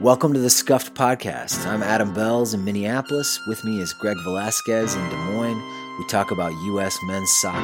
Welcome to the Scuffed Podcast. I'm Adam Bells in Minneapolis. With me is Greg Velasquez in Des Moines. We talk about U.S. men's soccer.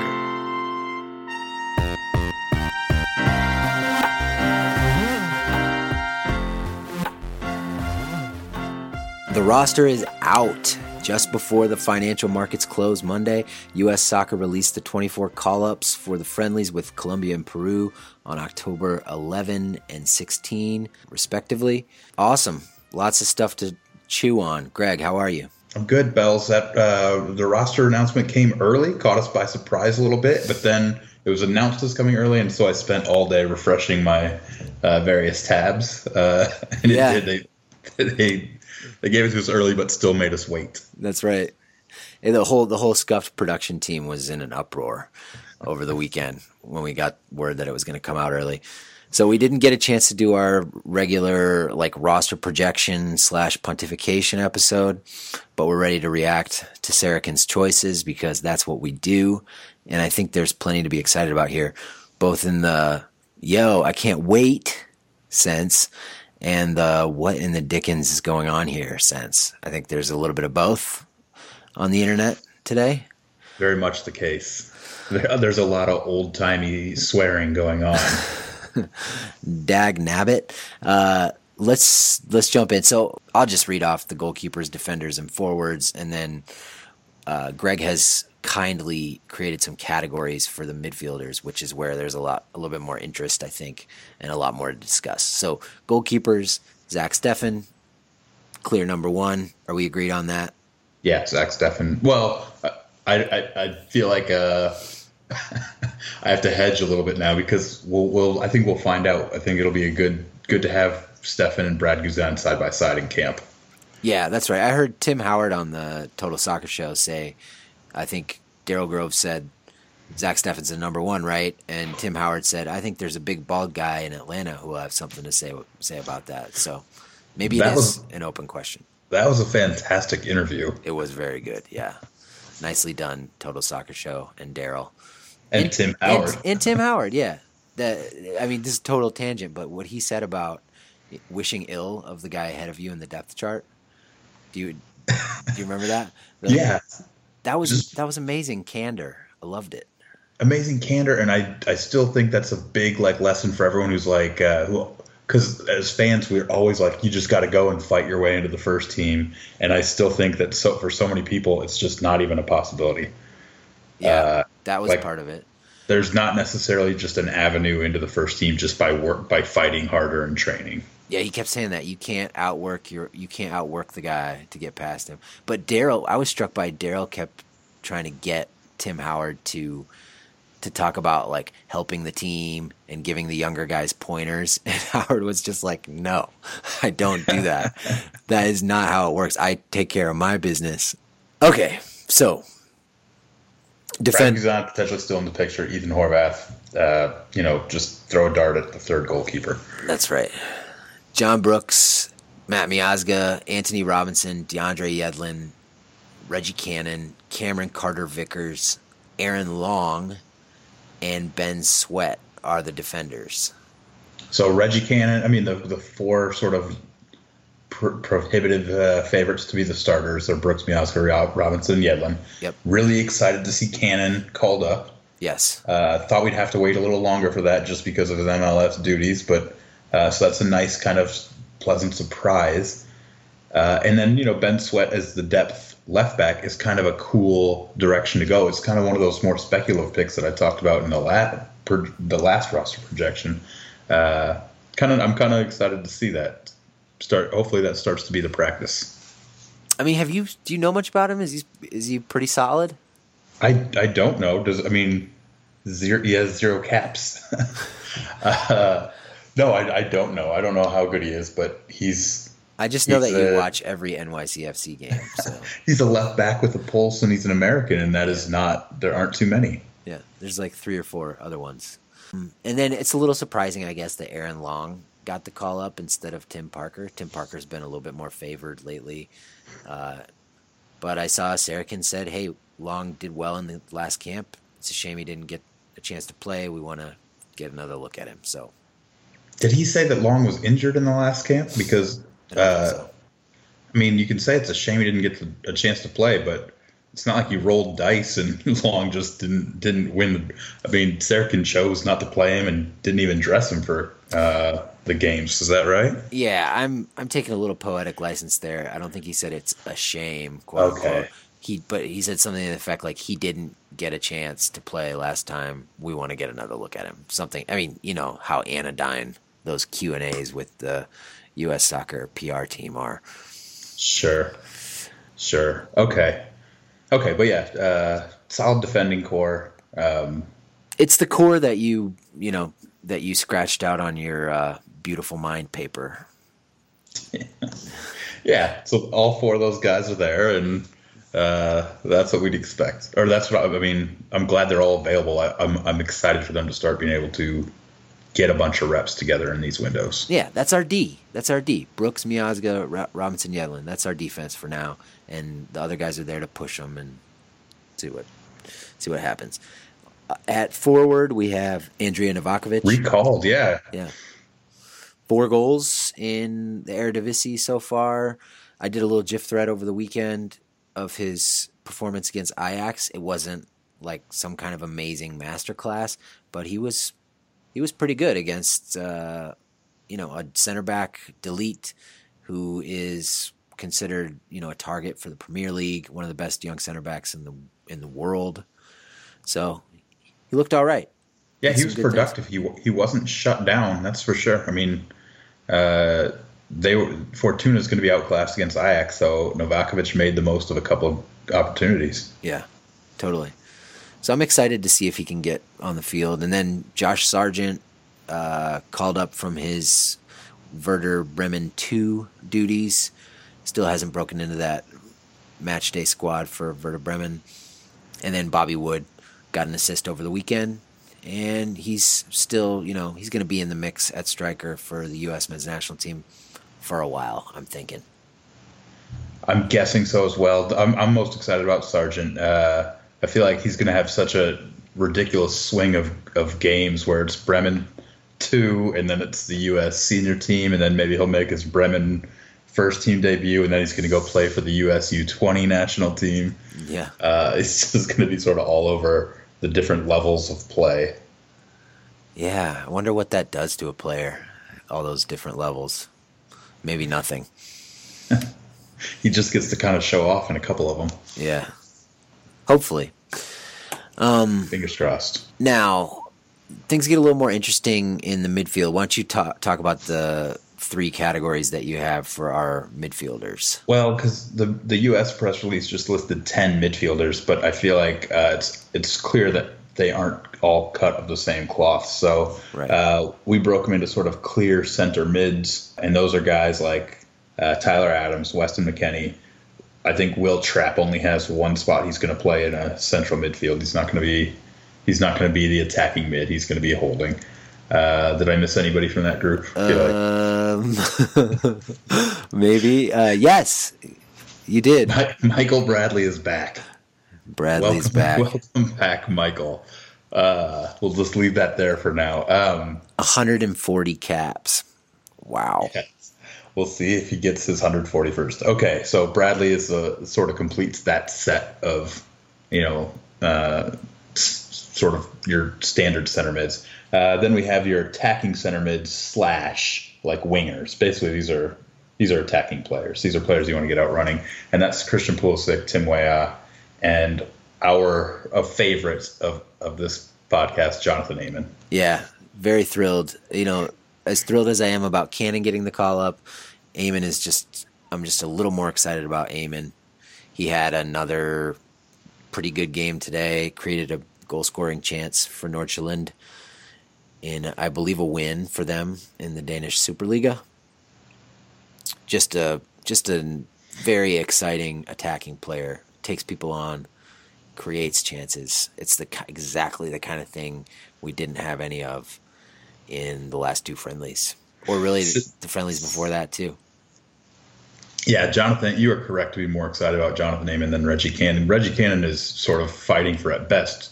The roster is out. Just before the financial markets closed Monday, U.S. Soccer released the 24 call ups for the friendlies with Colombia and Peru on October 11 and 16, respectively. Awesome. Lots of stuff to chew on. Greg, how are you? I'm good, Bells. That uh, the roster announcement came early, caught us by surprise a little bit, but then it was announced as coming early, and so I spent all day refreshing my uh, various tabs. Uh, and Yeah. it, they, they they gave it to us early, but still made us wait. That's right. And the whole the whole scuffed production team was in an uproar over the weekend when we got word that it was going to come out early. So we didn't get a chance to do our regular like roster projection slash pontification episode, but we're ready to react to Sarachan's choices because that's what we do, and I think there's plenty to be excited about here, both in the yo I can't wait sense and the what in the dickens is going on here sense. I think there's a little bit of both on the internet today. Very much the case. There's a lot of old timey swearing going on. Dag nabbit. Uh, let's let's jump in. So I'll just read off the goalkeepers, defenders, and forwards, and then uh, Greg has kindly created some categories for the midfielders, which is where there's a lot, a little bit more interest, I think, and a lot more to discuss. So goalkeepers, Zach Steffen, clear number one. Are we agreed on that? Yeah, Zach Steffen. Well, I I, I feel like uh, I have to hedge a little bit now because we'll, we'll I think we'll find out. I think it'll be a good good to have Steffen and Brad Guzan side by side in camp. Yeah, that's right. I heard Tim Howard on the Total Soccer Show say, I think Daryl Grove said Zach Steffen's the number one, right? And Tim Howard said, I think there's a big bald guy in Atlanta who will have something to say say about that. So maybe it That is was- an open question. That was a fantastic interview, It was very good. Yeah, nicely done, Total Soccer Show and Daryl and, Tim Howard. and, and Tim Howard. Yeah, that I mean, this is a total tangent, but what he said about wishing ill of the guy ahead of you in the depth chart. Do you do you remember that? Yeah, That was Just- that was amazing candor. I loved it. amazing candor, and I I still think that's a big like lesson for everyone who's like uh, who. Because as fans, we're always like, you just got to go and fight your way into the first team, and I still think that so for so many people, it's just not even a possibility. Yeah, Uh, that was like- part of it. there's not necessarily just an avenue into the first team just by work by fighting harder and training. Yeah, he kept saying that you can't outwork your you can't outwork the guy to get past him. But Daryl, I was struck by Daryl kept trying to get Tim Howard to to talk about like helping the team and giving the younger guys pointers, and Howard was just like, "No, I don't do that. that is not how it works. I take care of my business." Okay, so defend. Guzan potentially still in the picture. Ethan Horvath, uh, you know, just throw a dart at the third goalkeeper. That's right. John Brooks, Matt Miazga, Anthony Robinson, DeAndre Yedlin, Reggie Cannon, Cameron Carter Vickers, Aaron Long, and Ben Sweat are the defenders. So Reggie Cannon, I mean, the the four sort of pr- prohibitive uh, favorites to be the starters are Brooks, Miazga, Robinson, Yedlin. Yep. Really excited to see Cannon called up. Yes. Uh, thought we'd have to wait a little longer for that just because of his MLS duties, but uh, so that's a nice kind of pleasant surprise. Uh, and then you know Ben Sweat as the depth left back is kind of a cool direction to go. It's kind of one of those more speculative picks that I talked about in the last per, the last roster projection. Uh, kind of, I'm kind of excited to see that start. Hopefully, that starts to be the practice. I mean, have you do you know much about him? Is he is he pretty solid? I I don't know. Does I mean zero? He has zero caps. uh, no, I, I don't know. I don't know how good he is, but he's I just know He's, that you uh, watch every NYCFC game. So he's a left back with a pulse, and he's an American, and that is not. There aren't too many. yeah, there's like three or four other ones. Mm. And then it's a little surprising, I guess, that Aaron Long got the call up instead of Tim Parker. Tim Parker's been a little bit more favored lately. Uh, but I saw Sarachan said, hey, Long did well in the last camp. It's a shame he didn't get a chance to play. We want to get another look at him. So Did he say that Long was injured in the last camp? Because I, uh, so. I mean, you can say it's a shame he didn't get a chance to play, but it's not like he rolled dice and Long just didn't didn't win. I mean, Sarachan chose not to play him and didn't even dress him for uh, the games. Is that right? Yeah, I'm I'm taking a little poetic license there. I don't think he said it's a shame. Quote okay. Unquote. He but he said something to the effect like he didn't get a chance to play last time. We want to get another look at him. Something. I mean, you know how anodyne those Q and A's with the U.S. Soccer PR team are. Sure. Sure. Okay. Okay, but yeah, uh, solid defending core. Um, it's the core that you you know that you scratched out on your uh, beautiful mind paper. yeah, so all four of those guys are there, and uh, that's what we'd expect. Or that's what I, I mean. I'm glad they're all available. I, I'm I'm excited for them to start being able to get a bunch of reps together in these windows. Yeah, that's our D. That's our D. Brooks, Miazga, Robinson, Yedlin. That's our defense for now, and the other guys are there to push them and see what see what happens. Uh, at forward, we have Andrija Novakovich. Recalled, yeah, yeah. Four goals in the Eredivisie so far. I did a little GIF thread over the weekend of his performance against Ajax. It wasn't like some kind of amazing masterclass, but he was he was pretty good against uh, you know a center back de Ligt who is considered you know a target for the Premier League, one of the best young center backs in the in the world. So he looked all right. Yeah, he was productive. Things. He he wasn't shut down. That's for sure. I mean, uh, they were Fortuna is going to be outclassed against Ajax, so Novakovich made the most of a couple of opportunities. Yeah, totally. So I'm excited to see if he can get on the field. And then Josh Sargent uh, called up from his Werder Bremen 2 duties. Still hasn't broken into that match day squad for Werder Bremen. And then Bobby Wood got an assist over the weekend. And he's still, you know, he's going to be in the mix at striker for the U.S. men's national team for a while, I'm thinking. I'm guessing so as well. I'm, I'm most excited about Sargent. Uh, I feel like he's going to have such a ridiculous swing of, of games where it's Bremen two, and then it's the U.S. senior team, and then maybe he'll make his Bremen first team debut, and then he's going to go play for the U.S. U20 national team. Yeah, uh, it's just going to be sort of all over the different levels of play. Yeah, I wonder what that does to a player, all those different levels. Maybe nothing. he just gets to kind of show off in a couple of them. Yeah. Hopefully. Um, Fingers crossed. Now, things get a little more interesting in the midfield. Why don't you talk talk about the three categories that you have for our midfielders? Well, because the the U.S. press release just listed ten midfielders, but I feel like uh, it's it's clear that they aren't all cut of the same cloth. So right. uh, we broke them into sort of clear center mids, and those are guys like uh, Tyler Adams, Weston McKennie, I think Will Trapp only has one spot he's going to play in a central midfield. He's not going to be he's not going to be the attacking mid. He's going to be holding. Uh, did I miss anybody from that group? Um, maybe. Uh, yes, you did. Michael Bradley is back. Bradley's welcome, back. Welcome back, Michael. Uh, we'll just leave that there for now. Um, 140 caps. Wow. Yeah. We'll see if he gets his 141st. Okay, so Bradley is a sort of completes that set of, you know, uh, sort of your standard center mids. Uh, then we have your attacking center mids slash like wingers. Basically, these are these are attacking players. These are players you want to get out running, and that's Christian Pulisic, Tim Weah, and our a favorite of of this podcast, Jonathan Amon. Yeah, very thrilled. You know, as thrilled as I am about Cannon getting the call up, Amon is just I'm just a little more excited about Amon. He had another pretty good game today, created a goal scoring chance for Nordsjælland in I believe a win for them in the Danish Superliga. Just a just a very exciting attacking player. Takes people on, creates chances. It's the exactly the kind of thing we didn't have any of in the last two friendlies, or really the friendlies before that too. Yeah, Jonathan, you are correct to be more excited about Jonathan Amon than Reggie Cannon. Reggie Cannon is sort of fighting for at best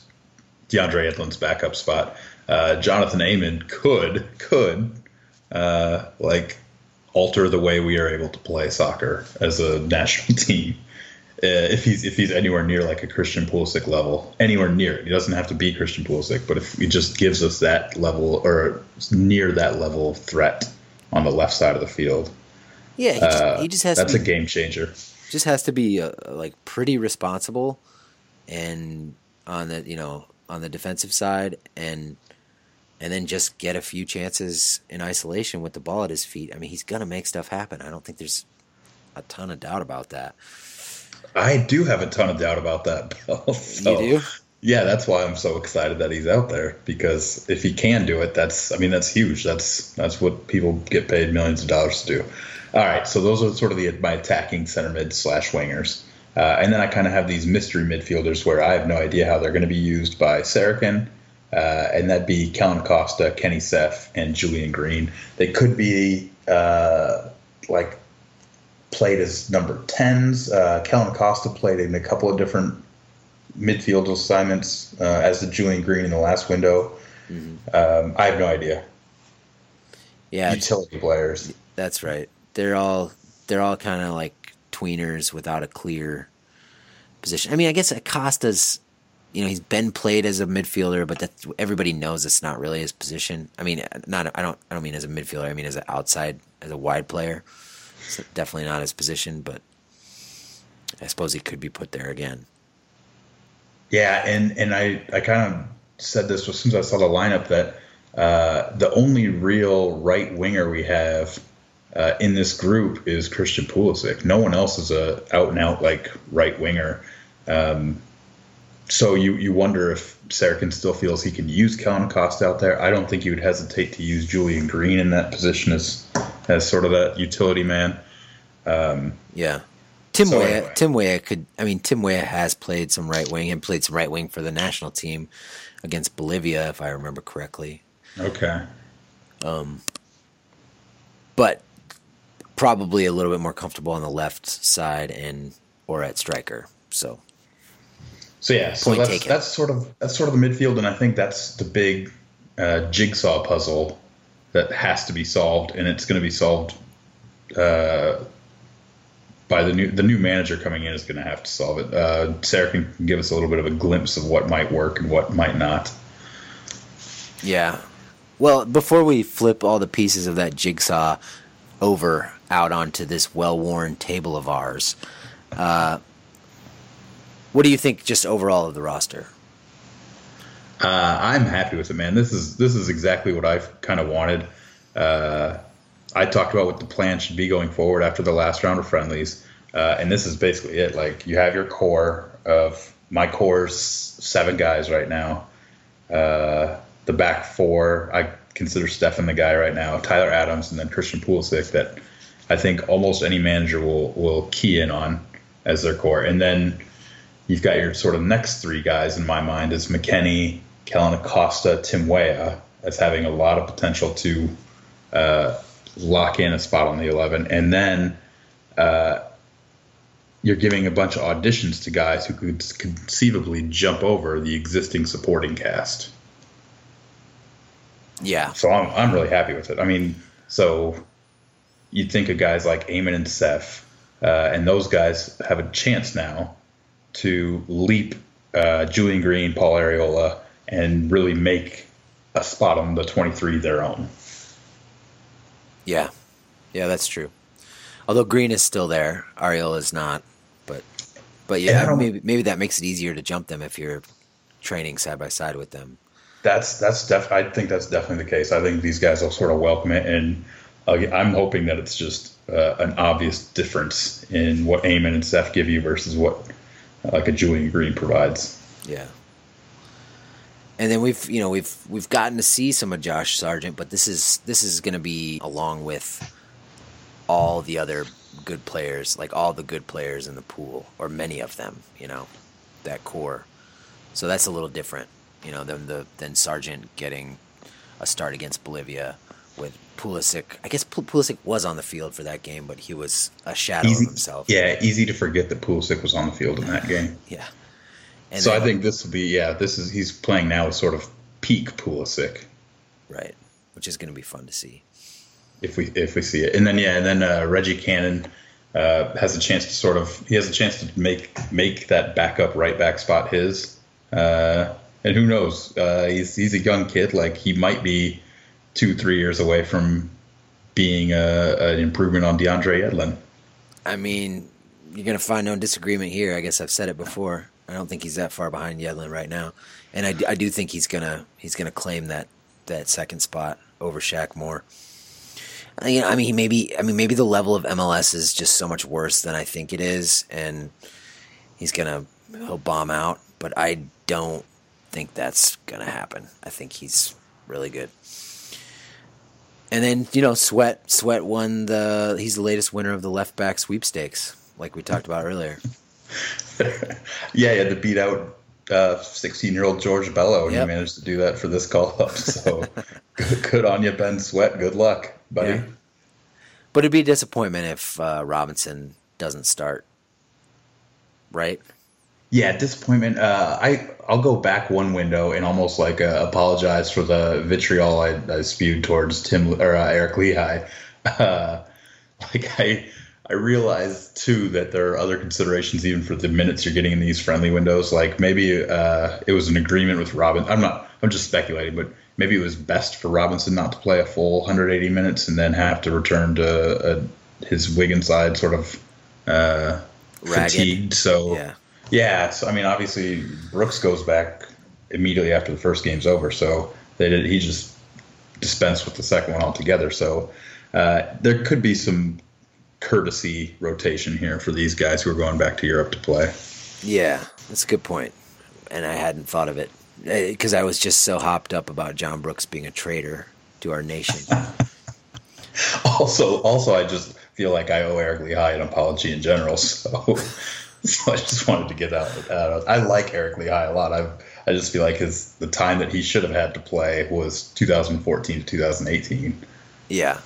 DeAndre Yedlin's backup spot. Uh, Jonathan Amon could could uh, like alter the way we are able to play soccer as a national team. Uh, if he's if he's anywhere near like a Christian Pulisic level, anywhere near it, he doesn't have to be Christian Pulisic, but if he just gives us that level or near that level of threat on the left side of the field, yeah, he just, uh, he just has that's to be, a game changer. Just has to be uh, like pretty responsible, and on the you know on the defensive side, and and then just get a few chances in isolation with the ball at his feet. I mean, he's gonna make stuff happen. I don't think there's a ton of doubt about that. I do have a ton of doubt about that, Bill. So, you do? Yeah, that's why I'm so excited that he's out there because if he can do it, that's I mean that's huge. That's that's what people get paid millions of dollars to do. All right, so those are sort of the my attacking center mid slash wingers, uh, and then I kind of have these mystery midfielders where I have no idea how they're going to be used by Sarachan, uh, and that'd be Kellyn Acosta, Kenny Saief, and Julian Green. They could be uh, like played as number 10s. Uh, Kellyn Acosta played in a couple of different midfield assignments uh, as the Julian Green in the last window. Mm-hmm. Um, I have no idea. Yeah, utility players. That's right. They're all they're all kind of like tweeners without a clear position. I mean, I guess Acosta's you know he's been played as a midfielder, but that everybody knows it's not really his position. I mean, not I don't I don't mean as a midfielder. I mean as an outside as a wide player. It's definitely not his position, but I suppose he could be put there again. Yeah, and and I I kind of said this as soon as I saw the lineup that uh, the only real right winger we have uh, in this group is Christian Pulisic. No one else is a out and out like right winger. Um, so you you wonder if Sarachan still feels he can use Kellyn Cost out there. I don't think he would hesitate to use Julian Green in that position as as sort of that utility man. Um, yeah. Tim so Weah, anyway. Tim Weah could. I mean, Tim Weah has played some right wing and played some right wing for the national team against Bolivia, if I remember correctly. Okay. Um, but probably a little bit more comfortable on the left side and or at striker. So. So yeah, so that's taken. that's sort of that's sort of the midfield, and I think that's the big uh, jigsaw puzzle that has to be solved, and it's going to be solved uh, by the new the new manager coming in is going to have to solve it. Uh, Sarachan give us a little bit of a glimpse of what might work and what might not. Yeah. Well, before we flip all the pieces of that jigsaw over out onto this well-worn table of ours, uh, what do you think just overall of the roster? Uh, I'm happy with it, man. This is this is exactly what I've kind of wanted. Uh, I talked about what the plan should be going forward after the last round of friendlies, uh, and this is basically it. Like you have your core of my core's seven guys right now. Uh, the back four, I consider Steffen the guy right now. Tyler Adams and then Christian Pulisic that I think almost any manager will will key in on as their core, and then you've got your sort of next three guys in my mind is McKennie, Kellyn Acosta, Tim Weah as having a lot of potential to uh, lock in a spot on the 11. And then uh, you're giving a bunch of auditions to guys who could conceivably jump over the existing supporting cast. Yeah. So I'm, I'm really happy with it. I mean, so you'd think of guys like Amon and Saief, uh, and those guys have a chance now to leap uh, Julian Green, Paul Arriola, and really make a spot on the 23 their own. Yeah, yeah, that's true. Although Green is still there, Arriola is not. But but yeah, maybe maybe that makes it easier to jump them if you're training side by side with them. That's that's def. I think that's definitely the case. I think these guys will sort of welcome it, and uh, I'm hoping that it's just uh, an obvious difference in what Amon and Saief give you versus what uh, like a Julian Green provides. Yeah and then we've you know we've we've gotten to see some of Josh Sargent, but this is this is going to be along with all the other good players, like all the good players in the pool, or many of them, you know, that core. So that's a little different, you know, than the than Sargent getting a start against Bolivia with Pulisic. I guess Pulisic was on the field for that game, but he was a shadow easy, of himself. Yeah, easy to forget that Pulisic was on the field in that game. yeah. And so then, I think this will be yeah. This is he's playing now a sort of peak Pulisic. Right, which is going to be fun to see. if we if we see it. And then yeah, and then uh, Reggie Cannon uh, has a chance to sort of he has a chance to make make that backup right back spot his. Uh, and who knows? Uh, he's he's a young kid. Like he might be two three years away from being a, an improvement on DeAndre Yedlin. I mean, you're gonna find no disagreement here. I guess I've said it before. I don't think he's that far behind Yedlin right now, and I, I do think he's gonna he's gonna claim that that second spot over Shaq Moore. Uh, you know, I mean, maybe I mean maybe the level of MLS is just so much worse than I think it is, and he's gonna he'll bomb out. But I don't think that's gonna happen. I think he's really good. And then you know, Sweat Sweat won the. He's the latest winner of the left back sweepstakes, like we talked about earlier. yeah, he had to beat out sixteen-year-old George Bello, and yep. he managed to do that for this call up. So good, good, on you, Ben Sweat. Good luck, buddy. Yeah. But it'd be a disappointment if uh, Robinson doesn't start, right? Yeah, disappointment. Uh, I I'll go back one window and almost like uh, apologize for the vitriol I, I spewed towards Tim or uh, Eric Lichaj. Uh, like I I realize too that there are other considerations even for the minutes you're getting in these friendly windows. Like maybe uh, it was an agreement with Robin. I'm not. I'm just speculating, but maybe it was best for Robinson not to play a full 180 minutes and then have to return to uh, his Wigan side sort of uh, fatigued. So yeah. yeah, so I mean, obviously Brooks goes back immediately after the first game's over, so they did, he just dispensed with the second one altogether. So uh, there could be some courtesy rotation here for these guys who are going back to Europe to play. Yeah, that's a good point, and I hadn't thought of it eh, because I was just so hopped up about John Brooks being a traitor to our nation. also, also, I just feel like I owe Eric Lichaj an apology in general. So, so I just wanted to get out. out. I like Eric Lichaj a lot. I I just feel like his the time that he should have had to play was 2014 to 2018. Yeah.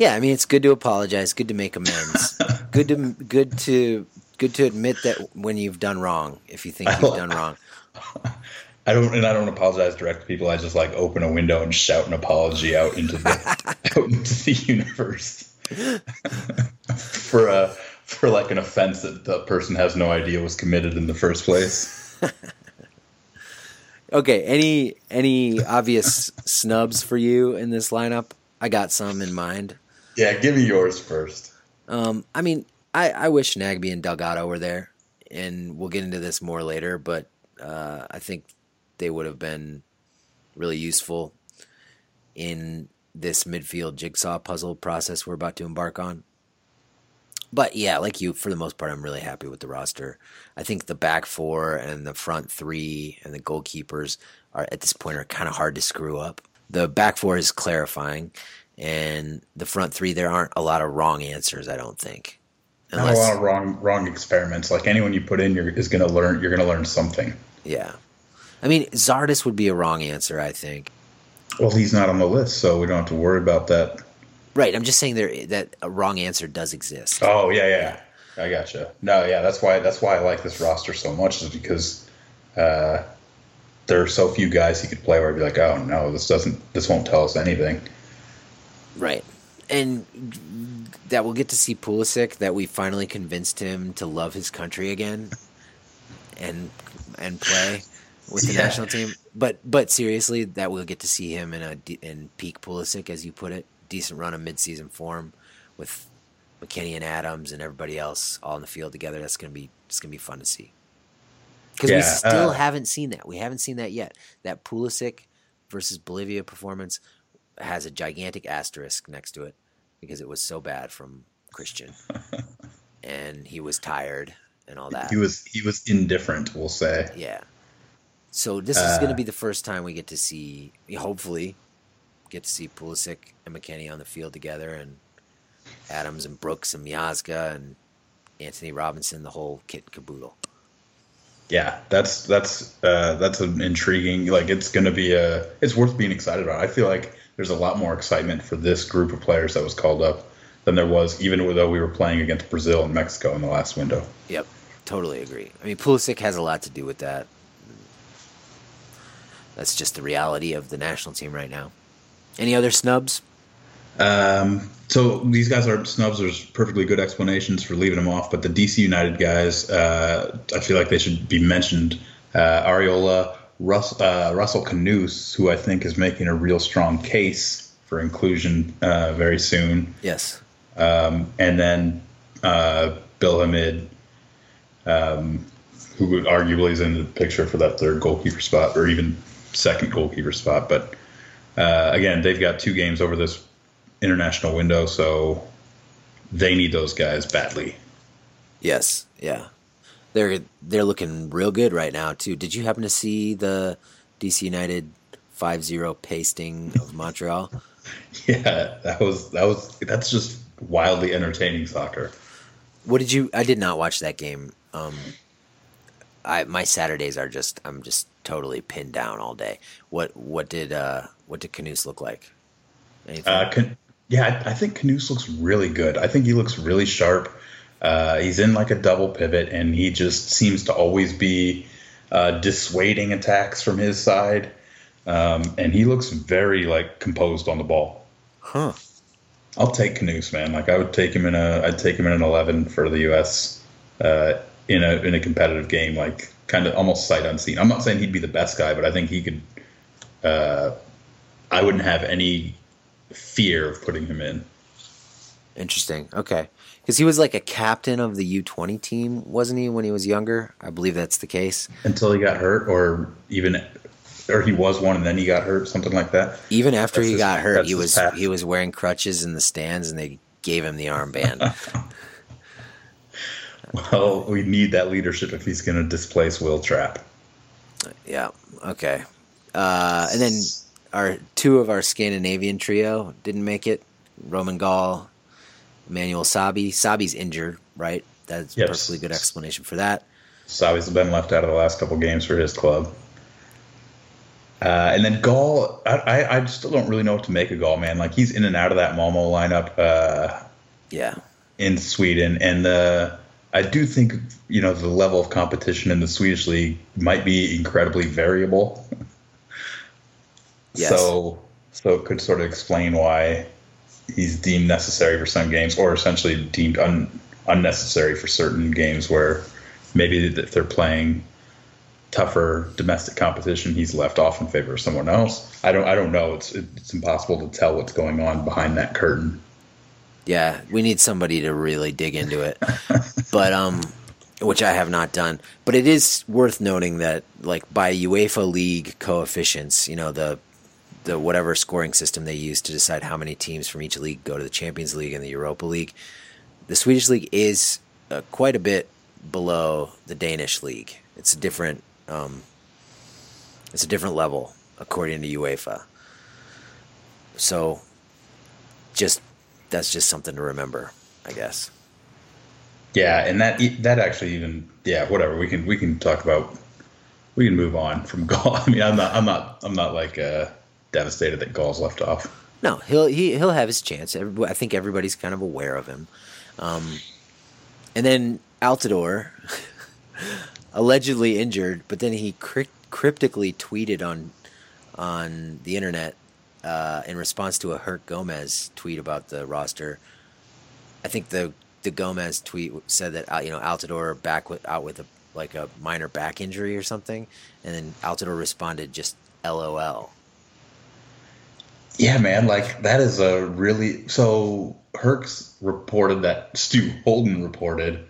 Yeah, I mean it's good to apologize, good to make amends, good to good to good to admit that when you've done wrong, if you think you've done wrong. I don't, and I don't apologize direct to people. I just like open a window and shout an apology out into the out into the universe for a for like an offense that the person has no idea was committed in the first place. okay, any any obvious snubs for you in this lineup? I got some in mind. Yeah, give me yours first. Um, I mean, I, I wish Nagbe and Delgado were there, and we'll get into this more later, but uh, I think they would have been really useful in this midfield jigsaw puzzle process we're about to embark on. But yeah, like you, for the most part, I'm really happy with the roster. I think the back four and the front three and the goalkeepers are at this point are kind of hard to screw up. The back four is clarifying, and the front three there aren't a lot of wrong answers. I don't think. Unless, Not a lot of wrong wrong experiments. Like anyone you put in, you're, is going to learn. You're going to learn something. Yeah. I mean, Zardes would be a wrong answer, I think. Well, he's not on the list, so we don't have to worry about that. Right. I'm just saying there that a wrong answer does exist. Oh yeah, yeah. yeah. I gotcha. No, yeah, that's why that's why I like this roster so much is because uh, there are so few guys he could play where I'd be like, oh no, this doesn't, this won't tell us anything. And that we'll get to see Pulisic. That we finally convinced him to love his country again, and and play with the yeah. national team. But but seriously, that we'll get to see him in a in peak Pulisic, as you put it, decent run of midseason form with McKennie and Adams and everybody else all in the field together. That's gonna be it's gonna be fun to see because yeah, we still uh, haven't seen that. We haven't seen that yet. That Pulisic versus Bolivia performance has a gigantic asterisk next to it because it was so bad from Christian, and he was tired and all that. He was he was indifferent, we'll say. Yeah. So this is going to be the first time we get to see, hopefully, get to see Pulisic and McKennie on the field together, and Adams and Brooks and Miazga and Anthony Robinson, the whole kit and caboodle. Yeah, that's that's uh, that's an intriguing. Like it's going to be a. It's worth being excited about. I feel like there's a lot more excitement for this group of players that was called up than there was even though we were playing against Brazil and Mexico in the last window. Yep, totally agree. I mean, Pulisic has a lot to do with that. That's just the reality of the national team right now. Any other snubs? Um, so these guys aren't snubs. There's perfectly good explanations for leaving them off, but the DC United guys, uh, I feel like they should be mentioned. Uh, Arriola, Russ, uh, Russell Canouse, who I think is making a real strong case for inclusion uh, very soon. Yes. Um, and then uh, Bill Hamid, um, who would arguably is in the picture for that third goalkeeper spot or even second goalkeeper spot. But uh, again, they've got two games over this international window, so they need those guys badly. Yes. Yeah. They're they're looking real good right now too. Did you happen to see the DC United 5-0 pasting of Montreal? yeah, that was that was that's just wildly entertaining soccer. What did you? I did not watch that game. Um, I my Saturdays are just I'm just totally pinned down all day. What what did uh what did Canouse look like? Uh, Can- yeah, I, I think Canouse looks really good. I think he looks really sharp. Uh, he's in like a double pivot, and he just seems to always be uh, dissuading attacks from his side. Um, and he looks very like composed on the ball. Huh. I'll take Canouse, man. Like I would take him in a, I'd take him in an eleven for the U.S. Uh, in a in a competitive game, like kind of almost sight unseen. I'm not saying he'd be the best guy, but I think he could. Uh, I wouldn't have any fear of putting him in. Interesting. Okay. Because he was like a captain of the U20 team, wasn't he, when he was younger? I believe that's the case. Until he got hurt, or even, or he was one and then he got hurt, something like that. Even after That's he his- got hurt, he was path. he was wearing crutches in the stands, and they gave him the armband. Well, we need that leadership if he's going to displace Will Trapp. yeah. Okay. Uh, and then our two of our Scandinavian trio didn't make it. Romain Gall, Emmanuel Sabbi. Sabbi's injured, right? That's a Yes. perfectly good explanation for that. Sabbi's been left out of the last couple games for his club. Uh, and then Gall, I, I, I still don't really know what to make of Gall, man. Like he's in and out of that Malmo lineup uh, Yeah. in Sweden, and the I do think you know the level of competition in the Swedish league might be incredibly variable. Yes. So, so it could sort of explain why he's deemed necessary for some games, or essentially deemed un, unnecessary for certain games where maybe if they're playing tougher domestic competition, he's left off in favor of someone else. I don't, I don't know. It's it's impossible to tell what's going on behind that curtain. Yeah, we need somebody to really dig into it. but um which I have not done. But it is worth noting that like by UEFA league coefficients, you know, the the whatever scoring system they use to decide how many teams from each league go to the Champions League and the Europa League, the Swedish league is uh, quite a bit below the Danish league. It's a different um it's a different level according to UEFA. So just that's just something to remember, I guess. Yeah, and that that actually even yeah whatever we can we can talk about we can move on from Gall. I mean I'm not I'm not I'm not like uh, devastated that Gall's left off. No, he'll he, he'll have his chance. I think everybody's kind of aware of him. Um, and then Altidore, allegedly injured, but then he cryptically tweeted on on the internet uh, in response to a Herc Gomez tweet about the roster. I think the the Gomez tweet said that uh, you know Altidore back with, out with a like a minor back injury or something, and then Altidore responded just LOL. Yeah, man, like that is a really so. Herx reported that Stu Holden reported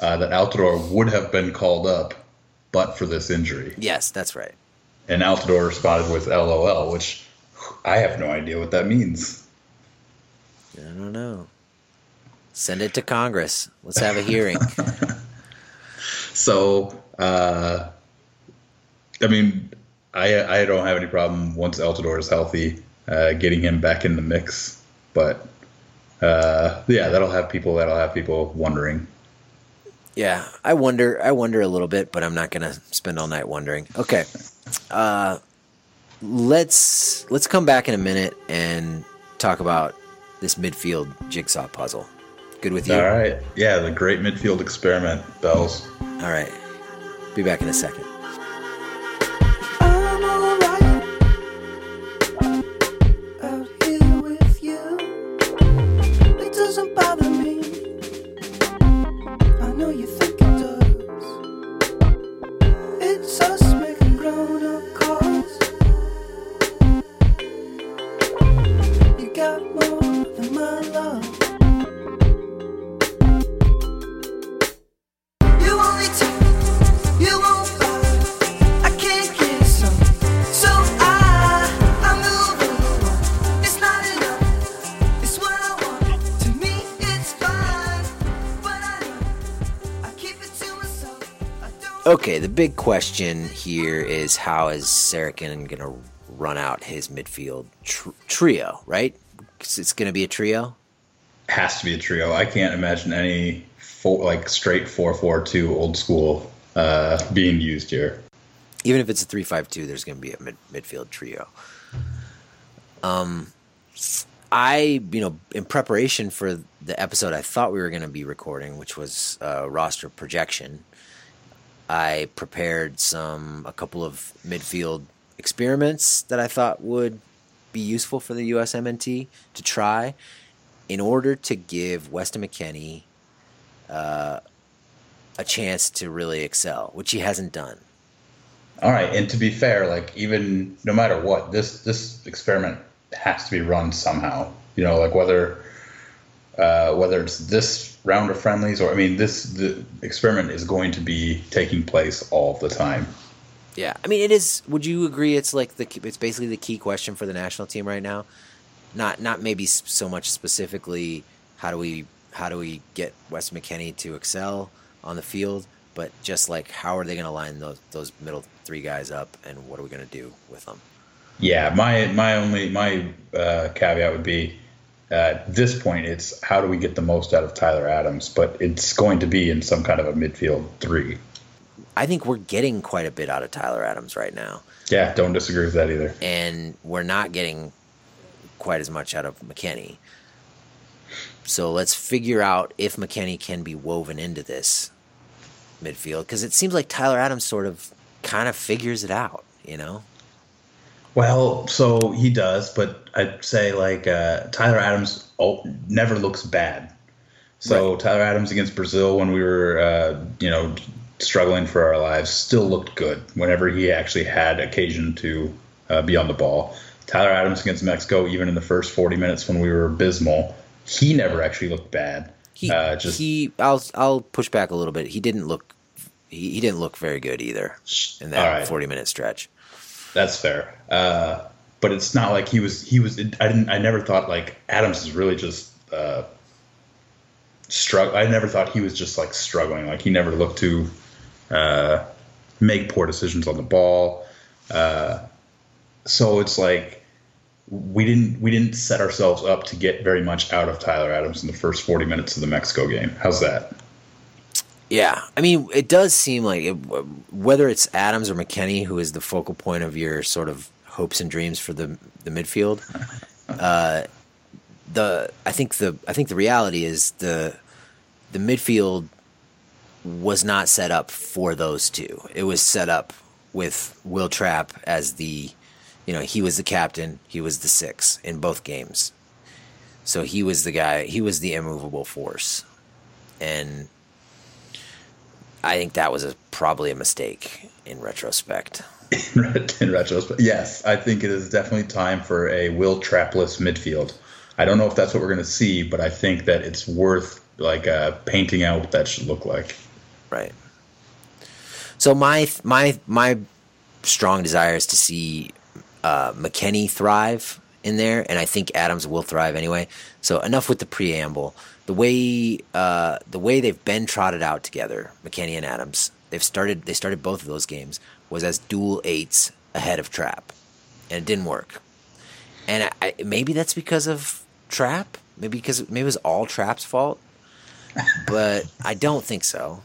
uh, that Altidore would have been called up, but for this injury, Yes, that's right. and Altidore responded with "LOL," which I have no idea what that means. I don't know. Send it to Congress. Let's have a hearing. So, uh, I mean, I I don't have any problem once Altidore is healthy, uh, getting him back in the mix. But uh, yeah, that'll have people that'll have people wondering. yeah, I wonder. I wonder a little bit, but I'm not gonna spend all night wondering. Okay, uh, let's let's come back in a minute and talk about this midfield jigsaw puzzle. Good with you? All right, yeah, the great midfield experiment, Bells. All right. Be back in a second. Question here is how is Sarachan going to run out his midfield tr- trio, right? It's going to be a trio. Has to be a trio. I can't imagine any four, like straight four four two old school uh, being used here. Even if it's a three five two, there's going to be a mid- midfield trio. Um, I you know in preparation for the episode I thought we were going to be recording, which was uh, roster projection. I prepared some a couple of midfield experiments that I thought would be useful for the USMNT to try in order to give Weston McKennie uh, a chance to really excel, which he hasn't done. All right, and to be fair, like even no matter what, this this experiment has to be run somehow. You know, like whether uh, whether it's this round of friendlies or I mean, this the experiment is going to be taking place all the time. Yeah, I mean, it is. Would you agree? It's like the it's basically the key question for the national team right now. Not not maybe so much specifically how do we how do we get West McKennie to excel on the field, but just like how are they going to line those those middle three guys up, and what are we going to do with them? Yeah, my my only my uh, caveat would be at this point it's how do we get the most out of Tyler Adams, but it's going to be in some kind of a midfield three. I think we're getting quite a bit out of Tyler Adams right now. Yeah, don't disagree with that either. And we're not getting quite as much out of McKennie. So let's figure out if McKennie can be woven into this midfield because it seems like Tyler Adams sort of kind of figures it out, you know? Well, so he does, but I'd say like uh, Tyler Adams oh, never looks bad. So right. Tyler Adams against Brazil when we were, uh, you know, struggling for our lives, still looked good whenever he actually had occasion to uh, be on the ball. Tyler Adams against Mexico, even in the first 40 minutes when we were abysmal, he never actually looked bad. He, uh, just he, I'll, I'll push back a little bit. He didn't look, he, he didn't look very good either in that right. 40 minute stretch. That's fair. Uh, but it's not like he was, he was, I didn't, I never thought like Adams is really just, uh. I never thought he was just like struggling. Like he never looked to uh, make poor decisions on the ball. Uh, so it's like we didn't we didn't set ourselves up to get very much out of Tyler Adams in the first 40 minutes of the Mexico game. How's that? Yeah, I mean, it does seem like it, whether it's Adams or McKennie who is the focal point of your sort of hopes and dreams for the the midfield. Uh, the I think the I think the reality is the the midfield was not set up for those two. It was set up with Will Trapp as the, you know, he was the captain, he was the six in both games. So he was the guy, he was the immovable force. And I think that was a, probably a mistake in retrospect. in retrospect, yes, I think it is definitely time for a Will Trapless midfield. I don't know if that's what we're going to see, but I think that it's worth like uh, painting out what that should look like. Right. So my my my strong desire is to see uh, McKennie thrive in there, and I think Adams will thrive anyway. So enough with the preamble. The way uh, the way they've been trotted out together, McKennie and Adams. They've started. They started both of those games was as dual eights ahead of Trapp, and it didn't work. And I, maybe that's because of Trapp. Maybe because maybe it was all Trapp's fault. But I don't think so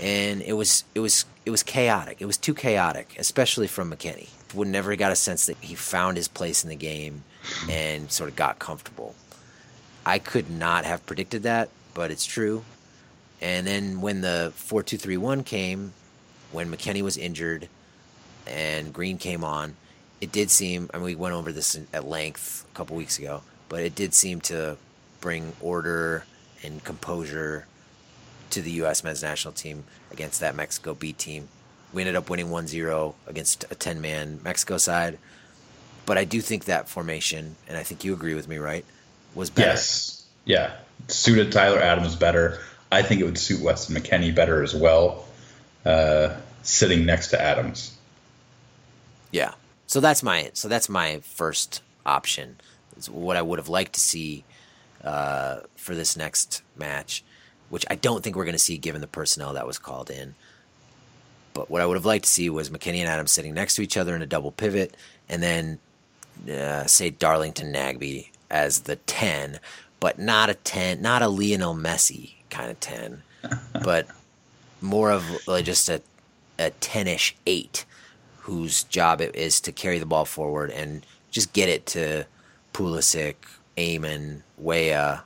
and it was it was it was chaotic. It was too chaotic, especially from McKennie. Would never got a sense that he found his place in the game and sort of got comfortable. I could not have predicted that, but it's true. And then when the four two three one came, when McKennie was injured and Green came on, it did seem. I mean, we went over this at length a couple weeks ago, but it did seem to bring order and composure to the U.S. men's national team against that Mexico B team. We ended up winning 1 0 against a 10 man Mexico side. But I do think that formation, and I think you agree with me, right, was better. Yes. Yeah. Suited Tyler Adams better. I think it would suit Weston McKennie better as well, uh, sitting next to Adams. Yeah. So that's my so that's my first option. It's what I would have liked to see uh, for this next match which I don't think we're going to see given the personnel that was called in. But what I would have liked to see was McKennie and Adams sitting next to each other in a double pivot, and then uh, say Darlington Nagbe as the ten, but not a ten, not a Lionel Messi kind of ten, but more of like just a a ten-ish eight, whose job it is to carry the ball forward and just get it to Pulisic, Amon, Weah,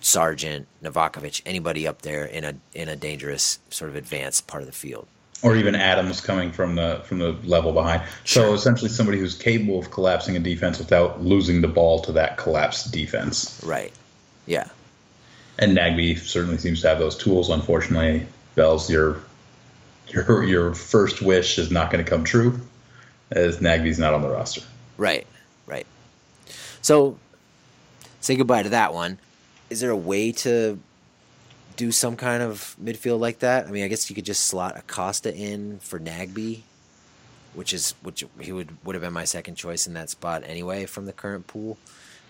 Sargent, Novakovich, anybody up there in a in a dangerous sort of advanced part of the field. Or even Adams coming from the from the level behind. Sure. So essentially somebody who's capable of collapsing a defense without losing the ball to that collapsed defense. Right. Yeah. And Nagbe certainly seems to have those tools. Unfortunately, Bells, your your your first wish is not going to come true, as Nagbe's not on the roster. Right. Right. So say goodbye to that one is there a way to do some kind of midfield like that? I mean, I guess you could just slot Acosta in for Nagbe, which is which he would would have been my second choice in that spot anyway from the current pool.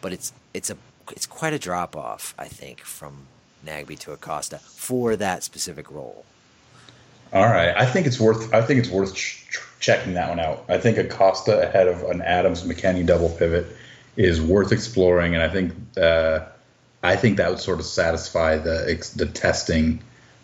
But it's it's a it's quite a drop off, I think, from Nagbe to Acosta for that specific role. All right, I think it's worth I think it's worth ch- checking that one out. I think Acosta ahead of an Adams McKennie double pivot is worth exploring, and I think. Uh, I think that would sort of satisfy the the testing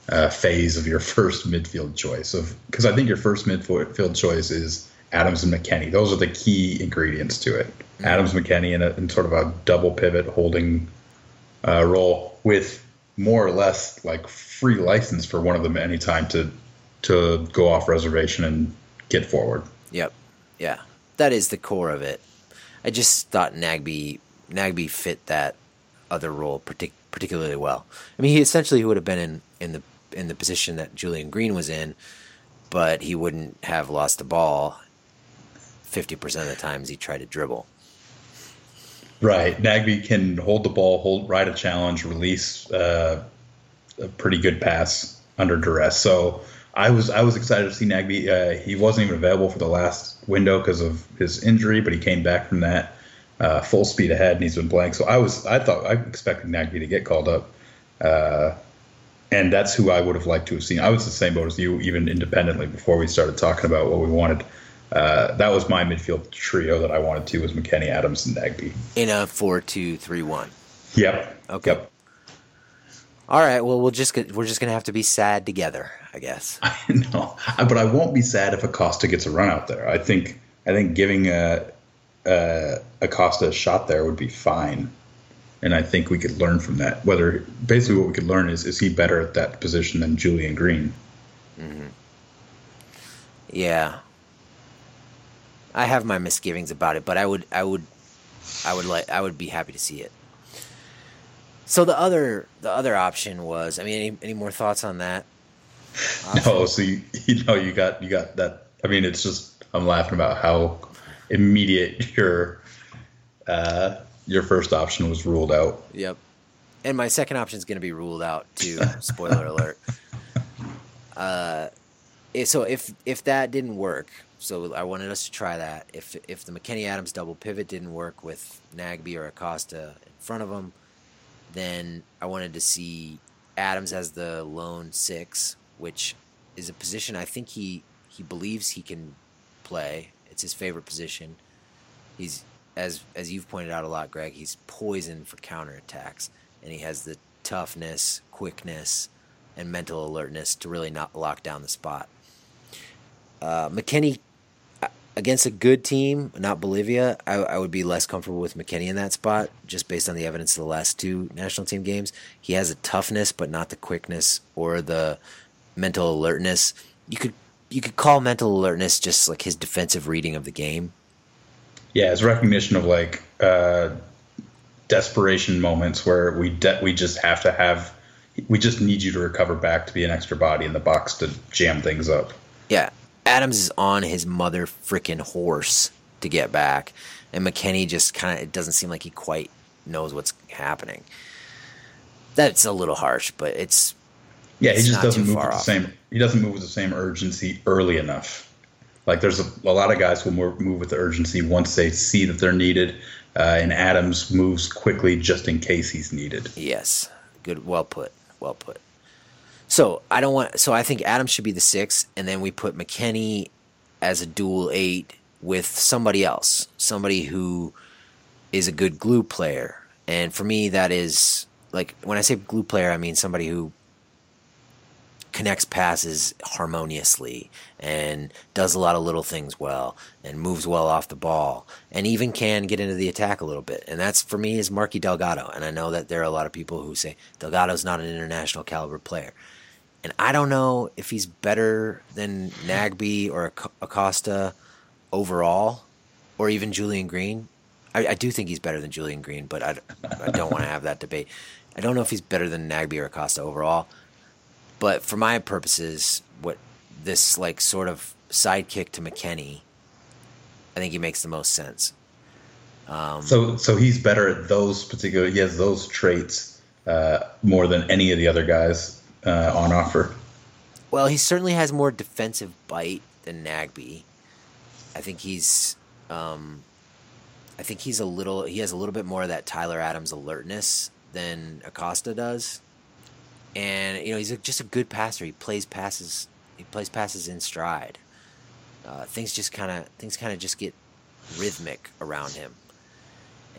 uh, phase of your first midfield choice of because I think your first midfield choice is Adams and McKennie. Those are the key ingredients to it. Mm-hmm. Adams McKennie in, a, in sort of a double pivot holding uh, role with more or less like free license for one of them anytime to to go off reservation and get forward. Yep. Yeah. That is the core of it. I just thought Nagbe Nagbe fit that other role partic- particularly well. I mean, he essentially would have been in, in the in the position that Julian Green was in, but he wouldn't have lost the ball fifty percent of the times he tried to dribble. Right, Nagbe can hold the ball, hold ride a challenge, release uh, a pretty good pass under duress. So I was I was excited to see Nagbe. Uh, he wasn't even available for the last window because of his injury, but he came back from that uh, full speed ahead, and he's been playing. So I was, I thought, I expected Nagbe to get called up, uh, and that's who I would have liked to have seen. I was the same boat as you, even independently before we started talking about what we wanted. Uh, that was my midfield trio that I wanted to was McKennie, Adams, and Nagbe in a four-two-three-one. Yep. Okay. Yep. All right. Well, we'll just get, we're just gonna have to be sad together, I guess. I know, but I won't be sad if Acosta gets a run out there. I think I think giving uh, uh, Acosta shot there would be fine. And I think we could learn from that. Whether basically what we could learn is is he better at that position than Julian Green? Mm-hmm. Yeah, I have my misgivings about it, but I would I would I would like I would be happy to see it. So the other the other option was I mean any, any more thoughts on that? Option? No, so you, you know you got you got that. I mean it's just I'm laughing about how immediate your uh, your first option was ruled out. Yep. And my second option is going to be ruled out too. Spoiler alert. Uh, so if if that didn't work, so I wanted us to try that. If if the McKennie Adams double pivot didn't work with Nagbe or Acosta in front of him, then I wanted to see Adams as the lone six, which is a position I think he he believes he can play. It's his favorite position. He's as as you've pointed out a lot, Greg. He's poison for counterattacks, and he has the toughness, quickness, and mental alertness to really not lock down the spot. Uh, McKennie uh, against a good team, not Bolivia, I, I, would be less comfortable with McKennie in that spot, just based on the evidence of the last two national team games. He has a toughness, but not the quickness or the mental alertness. You could you could call mental alertness just like his defensive reading of the game. Yeah, his recognition of like uh, desperation moments where we de- we just have to have we just need you to recover back to be an extra body in the box to jam things up. Yeah, Adams is on his mother freaking horse to get back, and McKennie just kind of it doesn't seem like he quite knows what's happening. That's a little harsh, but it's yeah, he just doesn't move with the same. He doesn't move with the same urgency early enough. Like there's a, a lot of guys who move with the urgency once they see that they're needed, uh, and Adams moves quickly just in case he's needed. Yes, good, well put, well put. So I don't want. So I think Adams should be the six, and then we put McKennie as a dual eight with somebody else, somebody who is a good glue player. And for me, that is like when I say glue player, I mean somebody who connects passes harmoniously and does a lot of little things well and moves well off the ball and even can get into the attack a little bit. And that's for me is Marky Delgado. And I know that there are a lot of people who say Delgado's not an international caliber player. And I don't know if he's better than Nagbe or Acosta overall or even Julian Green. I, I do think he's better than Julian Green, but I, I don't want to have that debate. I don't know if he's better than Nagbe or Acosta overall. But for my purposes, what this like sort of sidekick to McKennie, I think he makes the most sense. Um, so, so he's better at those particular. He has those traits uh, more than any of the other guys uh, on offer. Well, he certainly has more defensive bite than Nagbe. I think he's, um, I think he's a little. He has a little bit more of that Tyler Adams alertness than Acosta does and you know he's a, just a good passer. He plays passes. He plays passes in stride. Uh, things just kind of things kind of just get rhythmic around him,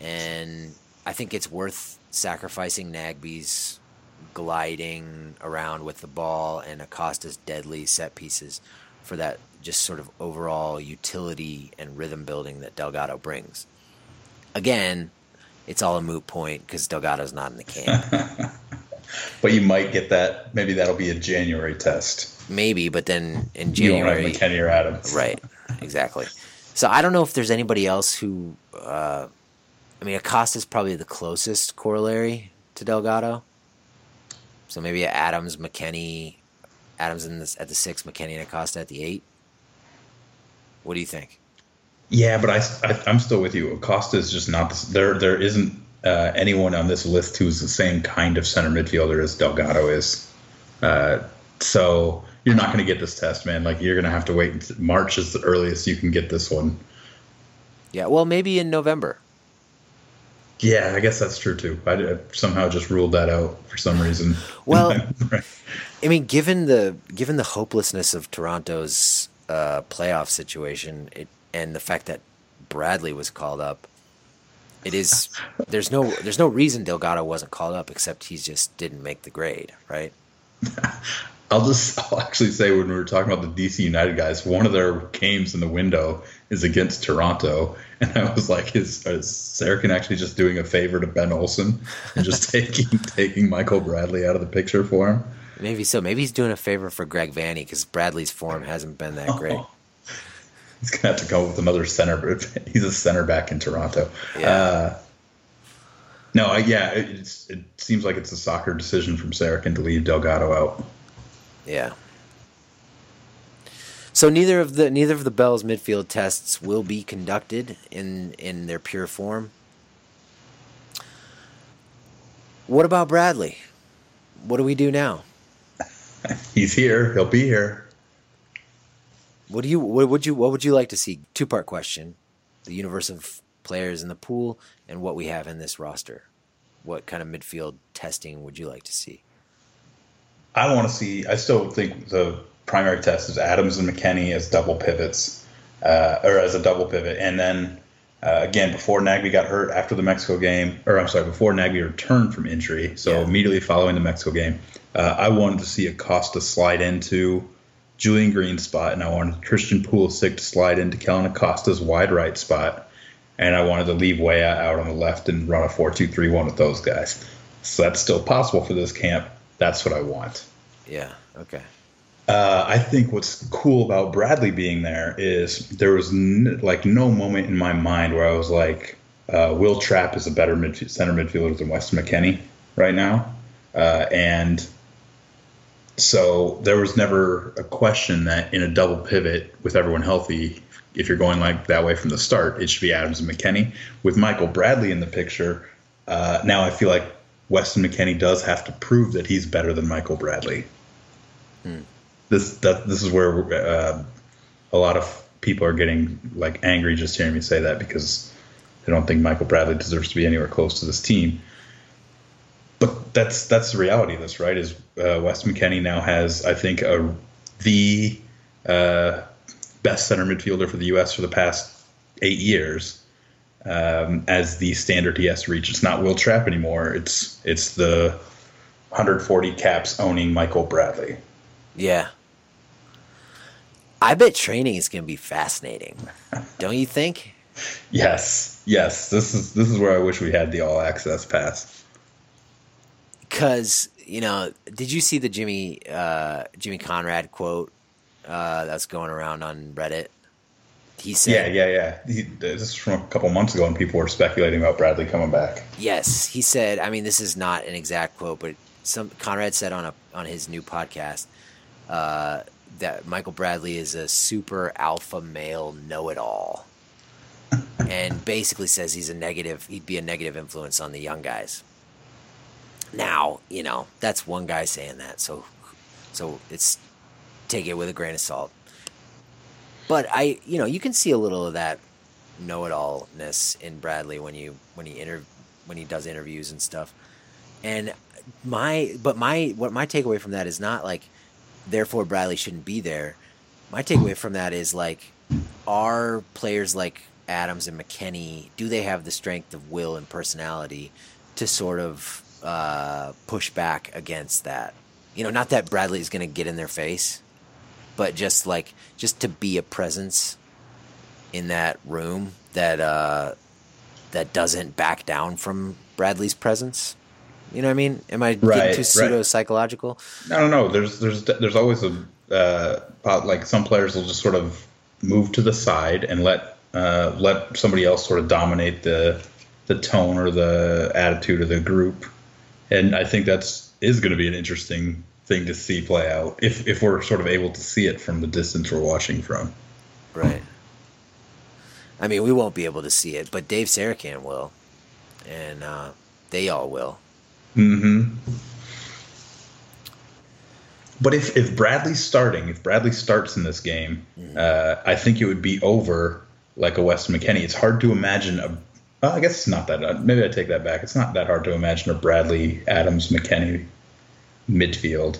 and I think it's worth sacrificing Nagbe's gliding around with the ball and Acosta's deadly set pieces for that just sort of overall utility and rhythm building that Delgado brings. Again, it's all a moot point because Delgado's not in the camp. but you might get that. Maybe that'll be a January test. Maybe, but then in January, you don't have McKennie or Adams, right? Exactly. So I don't know if there's anybody else who. Uh, I mean, Acosta is probably the closest corollary to Delgado. So maybe Adams, McKennie, Adams in this, at the six, McKennie and Acosta at the eight. What do you think? Yeah, but I, I am still with you. Acosta is just not there. There isn't uh, anyone on this list who's the same kind of center midfielder as Delgado is. Uh, so you're not going to get this test, man. Like you're going to have to wait. March is the earliest you can get this one. Yeah, well, maybe in November. Yeah, I guess that's true too. I, I somehow just ruled that out for some reason. Well, I mean, given the given the hopelessness of Toronto's uh, playoff situation, it, and the fact that Bradley was called up, it is there's no there's no reason Delgado wasn't called up except he just didn't make the grade, right? I'll just I'll actually say when we were talking about the DC United guys, one of their games in the window is against Toronto, and I was like, is, is Sarachan actually just doing a favor to Ben Olsen and just taking taking Michael Bradley out of the picture for him? Maybe so. Maybe he's doing a favor for Greg Vanney because Bradley's form hasn't been that great. Oh. He's gonna have to go with another center. He's a center back in Toronto. Yeah. Uh, no, I, yeah, it, it seems like it's a soccer decision from Sarachan to leave Delgado out. Yeah. So neither of the neither of the Bell's midfield tests will be conducted in in their pure form. What about Bradley? What do we do now? He's here. He'll be here. What do you what would you what would you like to see? Two part question: the universe of players in the pool and what we have in this roster. What kind of midfield testing would you like to see? I want to see. I still think the primary test is Adams and McKennie as double pivots, uh, or as a double pivot, and then uh, again before Nagbe got hurt after the Mexico game, or I'm sorry, before Nagbe returned from injury, so yeah. immediately following the Mexico game, uh, I wanted to see Acosta slide into Julian Green spot, and I wanted Christian Pulisic to slide into Kellyn Acosta's wide right spot, and I wanted to leave Weah out on the left and run a 4-2-3-1 with those guys. So that's still possible for this camp. That's what I want. Yeah. Okay. Uh, I think what's cool about Bradley being there is there was n- like no moment in my mind where I was like, uh, Will Trapp is a better midf- center midfielder than Weston McKennie right now, uh, and so there was never a question that in a double pivot with everyone healthy, if you're going like that way from the start, it should be Adams and McKennie. With Michael Bradley in the picture, uh, now I feel like Weston McKennie does have to prove that he's better than Michael Bradley. Hmm. This that this is where uh, a lot of people are getting like angry just hearing me say that because they don't think Michael Bradley deserves to be anywhere close to this team. But that's that's the reality of this, right? Is uh, Wes McKennie now has, I think, a the uh, best center midfielder for the U.S. for the past eight years um, as the standard he has to reach. It's not Will Trapp anymore. It's it's the 140 caps owning Michael Bradley. Yeah. I bet training is going to be fascinating. Don't you think? Yes, yes. This is this is where I wish we had the all access pass. Because you know, did you see the Jimmy uh, Jimmy Conrad quote uh, that's going around on Reddit? He said, "Yeah, yeah, yeah." He, this is from a couple months ago, and people were speculating about Bradley coming back. Yes, he said. I mean, this is not an exact quote, but some Conrad said on a on his new podcast uh, that Michael Bradley is a super alpha male know it all, and basically says he's a negative. He'd be a negative influence on the young guys. Now, you know, that's one guy saying that, so so it's take it with a grain of salt. But I, you know, you can see a little of that know-it-allness in Bradley when you when he inter when he does interviews and stuff. And my but my what my takeaway from that is not like therefore Bradley shouldn't be there. My takeaway from that is like are players like Adams and McKennie do they have the strength of will and personality to sort of uh, push back against that? You know, not that Bradley is going to get in their face, but just like just to be a presence in that room that uh, that doesn't back down from Bradley's presence. You know what I mean? Am I right, getting too pseudo psychological? No, no, no. There's there's there's always a uh, like some players will just sort of move to the side and let uh, let somebody else sort of dominate the the tone or the attitude of the group, and I think that's is going to be an interesting thing to see play out if if we're sort of able to see it from the distance we're watching from. Right. I mean, we won't be able to see it, but Dave Sarachan will, and uh, they all will. Mm hmm. But if if Bradley's starting, if Bradley starts in this game, mm-hmm. uh, I think it would be over like a Weston McKennie. It's hard to imagine a. Well, I guess it's not that. Maybe I take that back. It's not that hard to imagine a Bradley, Adams, McKennie midfield.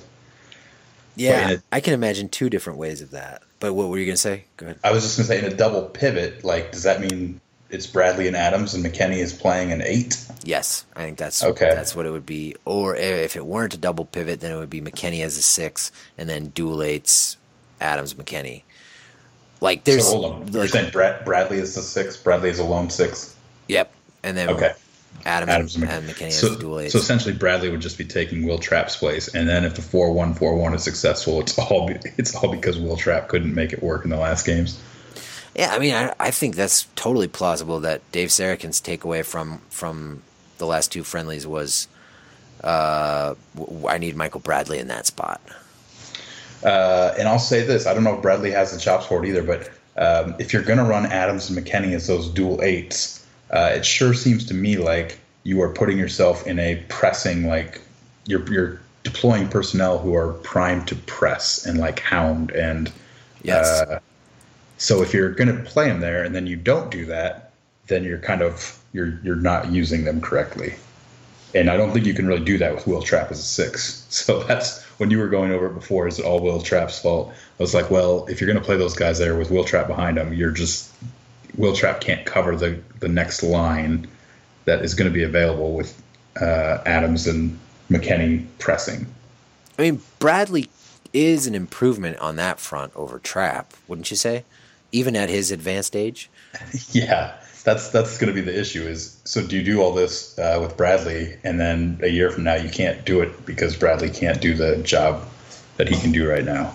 Yeah, a, I can imagine two different ways of that. But what were you going to say? Go ahead. I was just going to say in a double pivot, like, does that mean it's Bradley and Adams and McKennie is playing an eight? Yes, I think that's okay. That's what it would be. Or if it weren't a double pivot, then it would be McKennie as a six, and then dual eights, Adams McKennie. Like there's. So hold on. Like, You're saying Brad, Bradley is the six. Bradley is a lone six. Yep, and then okay. Adams, Adams and, and McKennie so, as dual eights. So essentially, Bradley would just be taking Will Trapp's place, and then if the four one four one is successful, it's all it's all because Will Trapp couldn't make it work in the last games. Yeah, I mean, I, I think that's totally plausible that Dave Sarachan's takeaway from from the last two friendlies was, uh, I need Michael Bradley in that spot. Uh, and I'll say this: I don't know if Bradley has the chops for it either, but um, if you're going to run Adams and McKennie as those dual eights uh, it sure seems to me like you are putting yourself in a pressing like you're you're deploying personnel who are primed to press and like hound and yes. Uh, so if you're going to play them there and then you don't do that, then you're kind of you're you're not using them correctly. And I don't think you can really do that with Will Trapp as a six. So that's when you were going over it before. Is it all Will Trapp's fault? I was like, well, if you're going to play those guys there with Will Trapp behind them, you're just Will Trapp can't cover the the next line that is going to be available with uh, Adams and McKennie pressing. I mean, Bradley is an improvement on that front over Trapp, wouldn't you say? Even at his advanced age. yeah, that's that's going to be the issue. Is so do you do all this uh, with Bradley, and then a year from now you can't do it because Bradley can't do the job that he can do right now?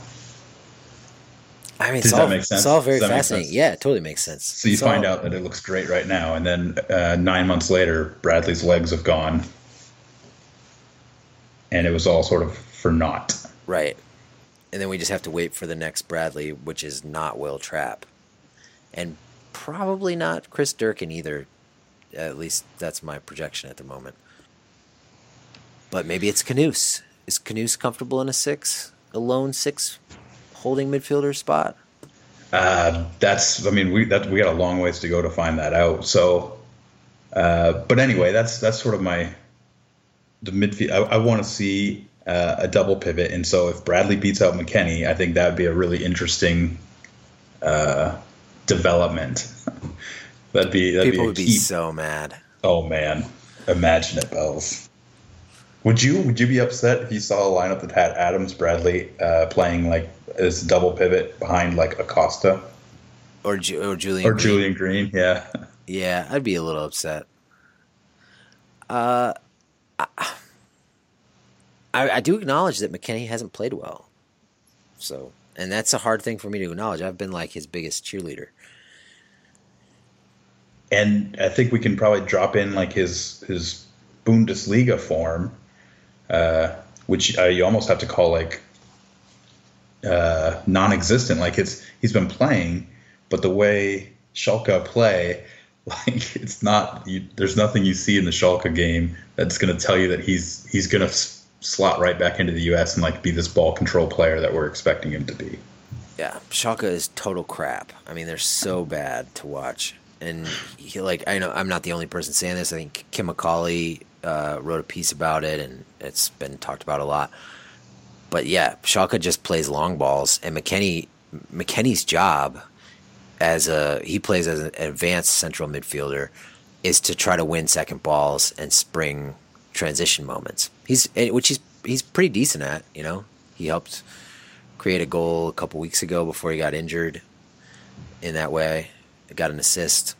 I mean, Does it's all, make sense? It's all very fascinating. Yeah, it totally makes sense. So you it's find all... out that it looks great right now, and then uh, nine months later, Bradley's legs have gone, and it was all sort of for naught. Right, and then we just have to wait for the next Bradley, which is not Will Trapp, and probably not Chris Durkin either. At least that's my projection at the moment. But maybe it's Knuth. Is Knuth comfortable in a six, a lone six holding midfielder spot? Uh, that's, I mean, we that we got a long ways to go to find that out. So, uh, but anyway, that's that's sort of my the midfield. I, I want to see uh, a double pivot, and so if Bradley beats out McKennie, I think that would be a really interesting uh, development. that'd be that'd People be would be so mad. Oh man, imagine it, Bells. Would you would you be upset if you saw a lineup that had Adams Bradley uh, playing like as double pivot behind like Acosta Or, Ju- or Julian. or Green. Julian Green? Yeah, Yeah, I'd be a little upset. Uh, I, I do acknowledge that McKennie hasn't played well. So, and that's a hard thing for me to acknowledge. I've been like his biggest cheerleader. and I think we can probably drop in like his his Bundesliga form, uh, which uh, you almost have to call like uh, non-existent. Like it's he's been playing, but the way Schalke play, like it's not. You, there's nothing you see in the Schalke game that's going to tell you that he's he's going to slot right back into the U.S. and like be this ball control player that we're expecting him to be. Yeah, Schalke is total crap. I mean, they're so bad to watch. And he, like, I know I'm not the only person saying this. I think Kim McCauley uh, wrote a piece about it, and it's been talked about a lot. But yeah, Schalke just plays long balls, and McKennie McKennie's job as a he plays as an advanced central midfielder is to try to win second balls and spring transition moments. He's which he's he's pretty decent at. You know, he helped create a goal a couple weeks ago before he got injured. In that way, got an assist.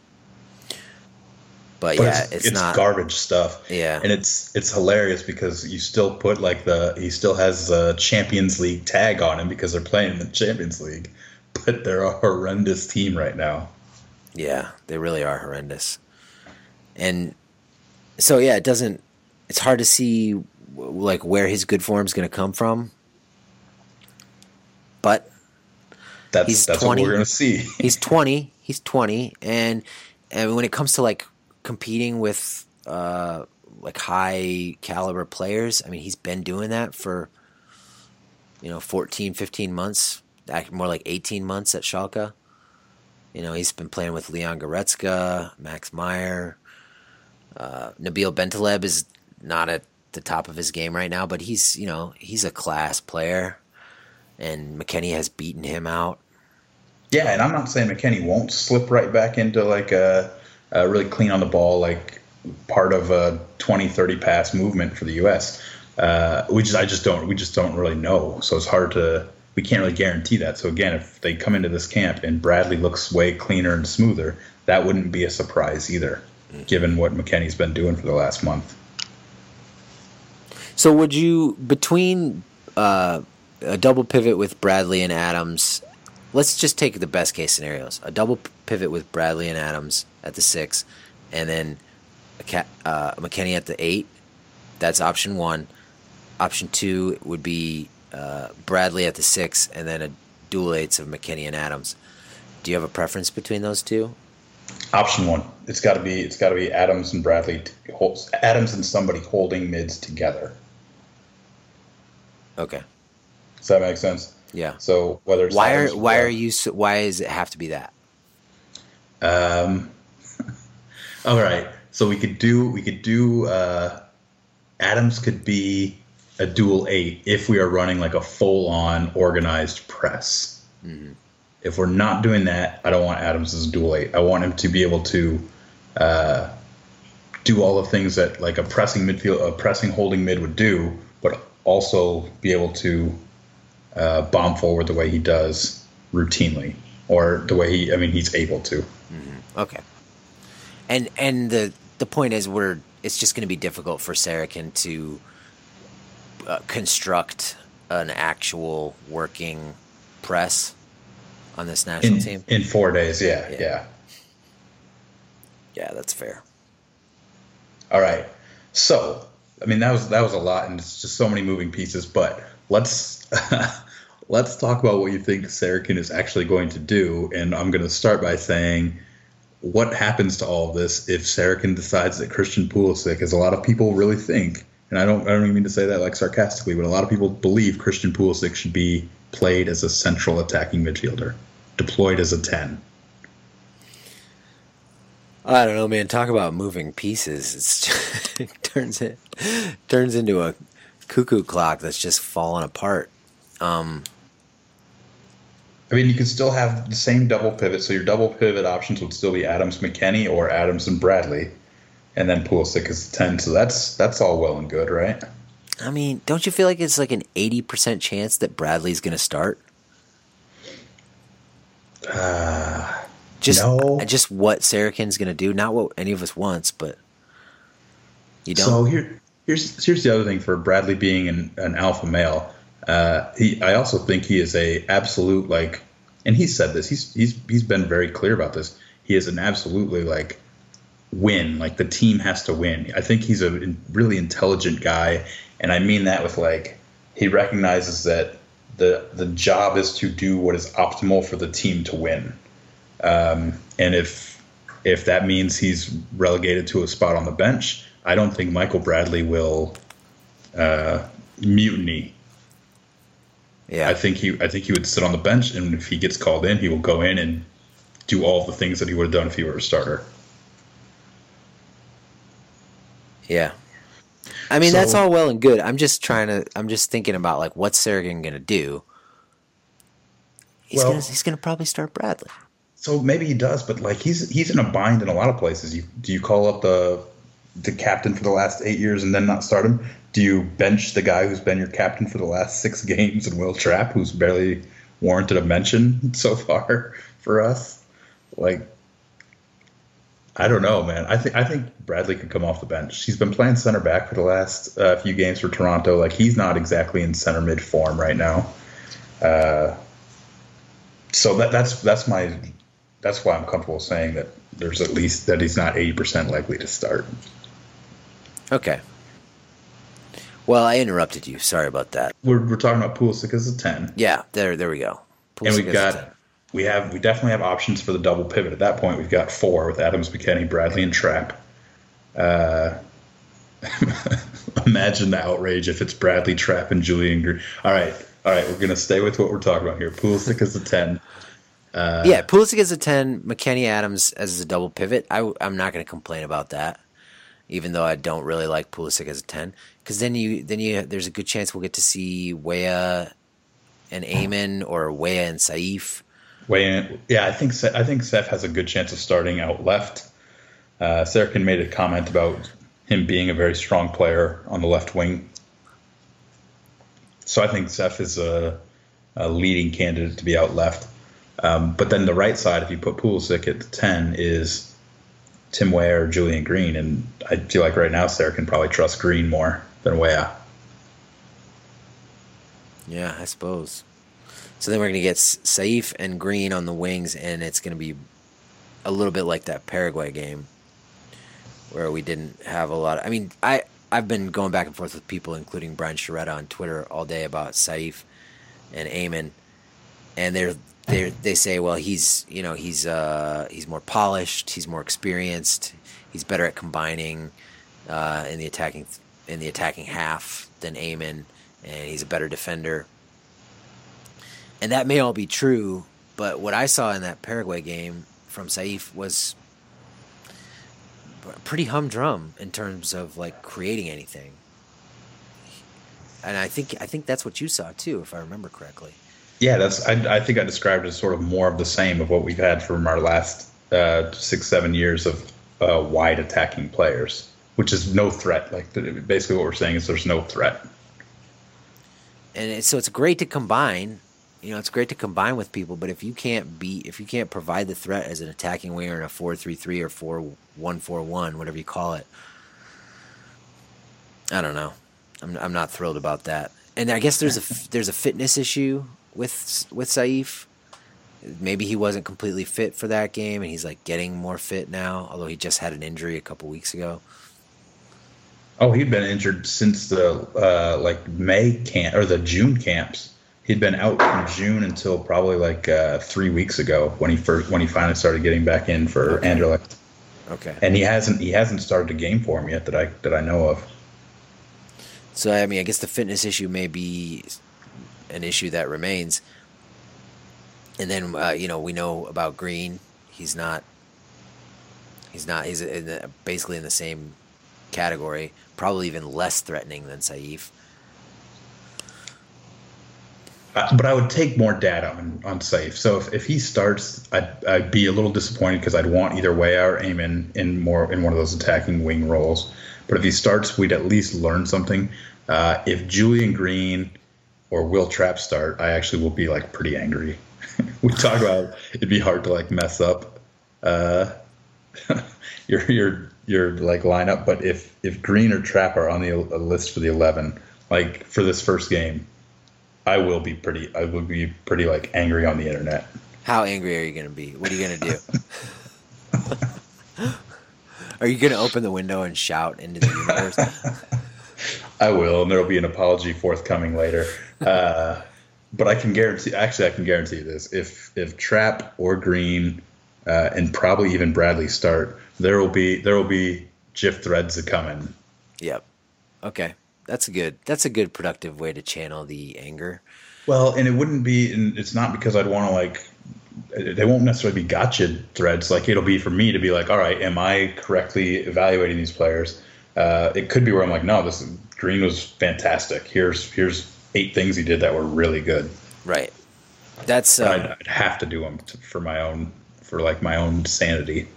But, But yeah, it's, it's, it's not. garbage stuff. Yeah. and it's it's hilarious because you still put like the he still has the Champions League tag on him because they're playing in the Champions League, but they're a horrendous team right now. Yeah, they really are horrendous. And so yeah, it doesn't. It's hard to see like where his good form is going to come from. But That's He's that's 20. what we're gonna see. he's 20 he's 20 and and when it comes to like competing with uh like high caliber players. I mean he's been doing that for you know 14 15 months more like 18 months at Schalke. You know he's been playing with Leon Goretzka Max Meyer uh, Nabil Bentaleb is not at the top of his game right now but he's you know he's a class player and McKennie has beaten him out. Yeah, and I'm not saying McKennie won't slip right back into like a, a really clean on the ball, like part of a 20, 30 pass movement for the U.S. Uh, we just, I just don't, we just don't really know. So it's hard to, we can't really guarantee that. So again, if they come into this camp and Bradley looks way cleaner and smoother, that wouldn't be a surprise either, given what McKennie's been doing for the last month. So would you between uh, a double pivot with Bradley and Adams? Let's just take the best case scenarios: a double pivot with Bradley and Adams at the six, and then uh, McKennie at the eight. That's option one. Option two would be uh, Bradley at the six, and then a dual eights of McKennie and Adams. Do you have a preference between those two? Option one, it's got to be, it's got to be Adams and Bradley, holds, Adams and somebody holding mids together. Okay. Does that make sense? Yeah. So whether it's Why are why are you why does it have to be that? Um, all right. So we could do we could do uh, Adams could be a dual eight if we are running like a full on organized press. If we're not doing that, I don't want Adams as a dual eight. I want him to be able to uh, do all the things that like a pressing midfield, a pressing holding mid would do, but also be able to uh, bomb forward the way he does routinely, or the way he. I mean, he's able to. Okay. And and the the point is, we're it's just going to be difficult for Sarachan to uh, construct an actual working press on this national in, team. in four days. Yeah, Yeah. yeah, Yeah, that's fair. All right. So, I mean, that was that was a lot, and it's just so many moving pieces. But let's let's talk about what you think Sarachan is actually going to do. And I'm going to start by saying, what happens to all of this if Sarachan decides that Christian Pulisic, as a lot of people really think, and I don't I don't even mean to say that like sarcastically, but a lot of people believe Christian Pulisic should be played as a central attacking midfielder, deployed as a ten. I don't know, man. Talk about moving pieces. It's it turns it turns into a cuckoo clock that's just falling apart. Um, I mean, you could still have the same double pivot, so your double pivot options would still be Adams McKennie or Adams and Bradley, and then Pulisic is ten. So that's that's all well and good, right? I mean, don't you feel like it's like an eighty percent chance that Bradley's going to start? Uh, Just No. just what Sarachan's going to do, not what any of us wants, but you don't. So here, here's here's the other thing for Bradley being an, an alpha male. Uh, he, I also think he is a absolute like, and he said this. He's he's he's been very clear about this. He is an absolutely like win. Like the team has to win. I think he's a really intelligent guy, and I mean that with like he recognizes that the the job is to do what is optimal for the team to win. Um, and if if that means he's relegated to a spot on the bench, I don't think Michael Bradley will uh, mutiny. Yeah, I think he I think he would sit on the bench, and if he gets called in, he will go in and do all the things that he would have done if he were a starter. yeah. I mean, that's all well and good. I'm just trying to. I'm just thinking about like what's Sarachan going to do. He's Well- gonna he's gonna probably start Bradley. So maybe he does, but like he's he's in a bind in a lot of places. You do you call up the the captain for the last eight years and then not start him? Do you bench the guy who's been your captain for the last six games and Will Trapp, who's barely warranted a mention so far for us? Like, I don't know, man. I think I think Bradley could come off the bench. He's been playing center back for the last uh, few games for Toronto. Like he's not exactly in center mid form right now. Uh, so that that's that's my that's why I'm comfortable saying that there's at least that he's not 80% likely to start. Okay. Well, I interrupted you. Sorry about that. We're, we're talking about Pulisic as a 10, Yeah, there there we go. and we've as a 10. got we have we definitely have options for the double pivot. At that point, we've got four with Adams, McKennie, Bradley, and Trapp. Uh, imagine the outrage if it's Bradley, Trapp, and Julian. Gre- all right, all right, we're gonna stay with what we're talking about here. Pulisic as a 10. Uh, yeah, Pulisic as a ten, McKennie Adams as a double pivot. I, I, am not going to complain about that, even though I don't really like Pulisic as a ten, because then you then you there's a good chance we'll get to see Weah and Amon or Weah and Saief. In. Yeah, I think I think Saief has a good chance of starting out left. Uh, Sarachan made a comment about him being a very strong player on the left wing. So I think Saief is a, a leading candidate to be out left. Um, but then the right side, if you put Pulisic at the 10, is Tim Weah or Julian Green. And I feel like right now Sarachan probably trust Green more than Weah. Yeah, I suppose. So then we're going to get Saief and Green on the wings, and it's going to be a little bit like that Paraguay game where we didn't have a lot. Of, I mean, I I've been going back and forth with people, including Brian Sciaretta on Twitter all day about Saief and Amon, and they're they they say, well, he's you know he's uh he's more polished, he's more experienced, he's better at combining uh, in the attacking in the attacking half than Amon, and he's a better defender. And that may all be true, but what I saw in that Paraguay game from Saief was pretty humdrum in terms of like creating anything. And I think I think that's what you saw too, if I remember correctly. Yeah, that's. I, I think I described it as sort of more of the same of what we've had from our last uh, six, seven years of uh, wide attacking players, which is no threat. Like basically, what we're saying is there's no threat. and it, so it's great to combine. You know, it's great to combine with people, but if you can't be, if you can't provide the threat as an attacking winger in a four-three-three or four-one-four-one, whatever you call it, I don't know. I'm I'm not thrilled about that. And I guess there's a there's a fitness issue with with Saief. Maybe he wasn't completely fit for that game, and he's like getting more fit now. Although he just had an injury a couple weeks ago. Oh, he'd been injured since the uh, like May camp or the June camps. He'd been out from June until probably like uh, three weeks ago when he first when he finally started getting back in for Okay. Anderlecht. Okay. And he hasn't he hasn't started a game for him yet that I that I know of. So I mean, I guess the fitness issue may be an issue that remains. And then uh, you know we know about Green. He's not He's not. He's in the, basically in the same category, probably even less threatening than Saief. Uh, but I would take more data on, on Saief. So if, if he starts, I'd, I'd be a little disappointed because I'd want either Weah or Amon in more in one of those attacking wing roles. But if he starts, we'd at least learn something. Uh, if Julian Green or Will Trapp start, I actually will be like pretty angry. we talk about it'd be hard to like mess up uh, your your your like lineup, but if if Green or Trapp are on the list for the eleven, like for this first game, I will be pretty. I would be pretty like angry on the internet. How angry are you going to be? What are you going to do? are you going to open the window and shout into the universe? I will, and there'll be an apology forthcoming later. Uh, but I can guarantee. Actually, I can guarantee this: if if Trapp or Green, uh, and probably even Bradley start, there will be there will be GIF threads that come in. Yep. Okay that's a good that's a good productive way to channel the anger. Well, and it wouldn't be, and it's not because I'd want to like. They won't necessarily be gotcha threads. Like it'll be for me to be like, all right, am I correctly evaluating these players? Uh, it could be where I'm like, no, this Green was fantastic. Here's here's eight things he did that were really good. Right. That's. Um, I'd, I'd, have to do them to, for my own for like my own sanity.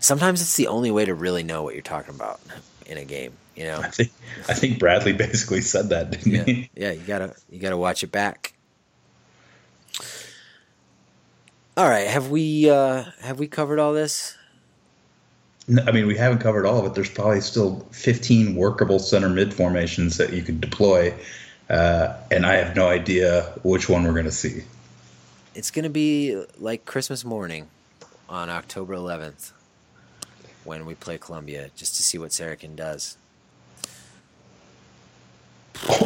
Sometimes it's the only way to really know what you're talking about in a game. You know, I think I think Bradley basically said that, didn't yeah. he? Yeah, you gotta you gotta watch it back. All right, have we uh, have we covered all this? I mean, we haven't covered all of it. There's probably still 15 workable center mid formations that you could deploy, uh, and I have no idea which one we're going to see. It's going to be like Christmas morning on October 11th when we play Colombia, just to see what Sarachan does.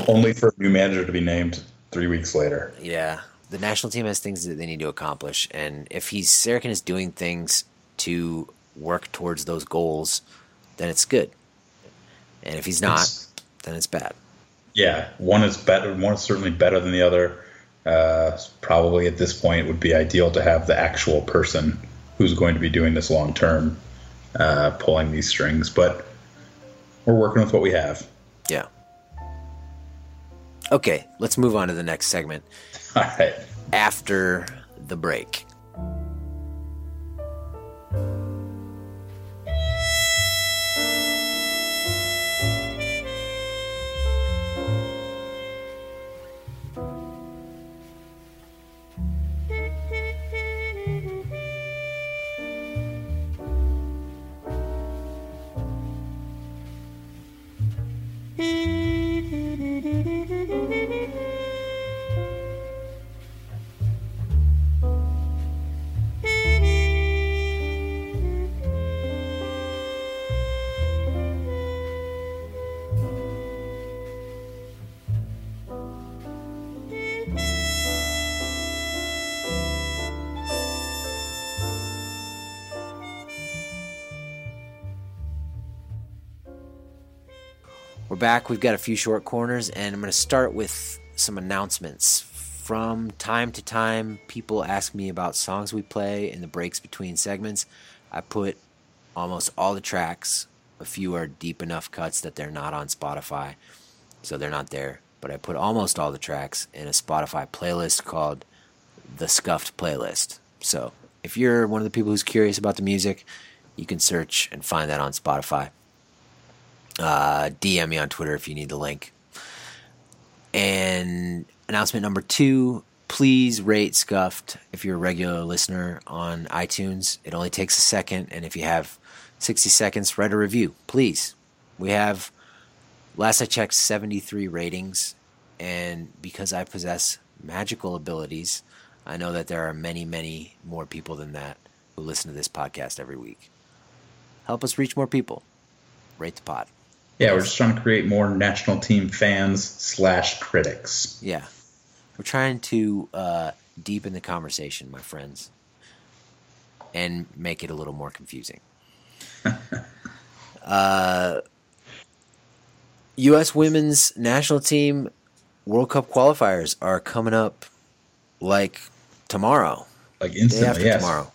Only for a new manager to be named three weeks later. Yeah. The national team has things that they need to accomplish. And if he's Sarachan is doing things to work towards those goals, then it's good. And if he's not, it's, then it's bad. Yeah. One is better one is certainly better than the other. Uh, probably at this point it would be ideal to have the actual person who's going to be doing this long term uh, pulling these strings, but we're working with what we have. Yeah. Okay, let's move on to the next segment. All right. After the break. Back. We've got a few short corners, and I'm going to start with some announcements. From time to time, people ask me about songs we play in the breaks between segments. I put almost all the tracks. A few are deep enough cuts that they're not on Spotify, so they're not there. But I put almost all the tracks in a Spotify playlist called the Scuffed Playlist. So if you're one of the people who's curious about the music, you can search and find that on Spotify. Uh, DM me on Twitter if you need the link. And announcement number two please rate Scuffed if you're a regular listener on iTunes. It only takes a second. And if you have 60 seconds, write a review, please. We have, last I checked, 73 ratings. And because I possess magical abilities, I know that there are many, many more people than that who listen to this podcast every week. Help us reach more people. Rate the pod. Yeah, we're just trying to create more national team fans slash critics. Yeah, we're trying to uh, deepen the conversation, my friends, and make it a little more confusing. uh, U.S. women's national team World Cup qualifiers are coming up like tomorrow. Like instantly, day after yes. tomorrow.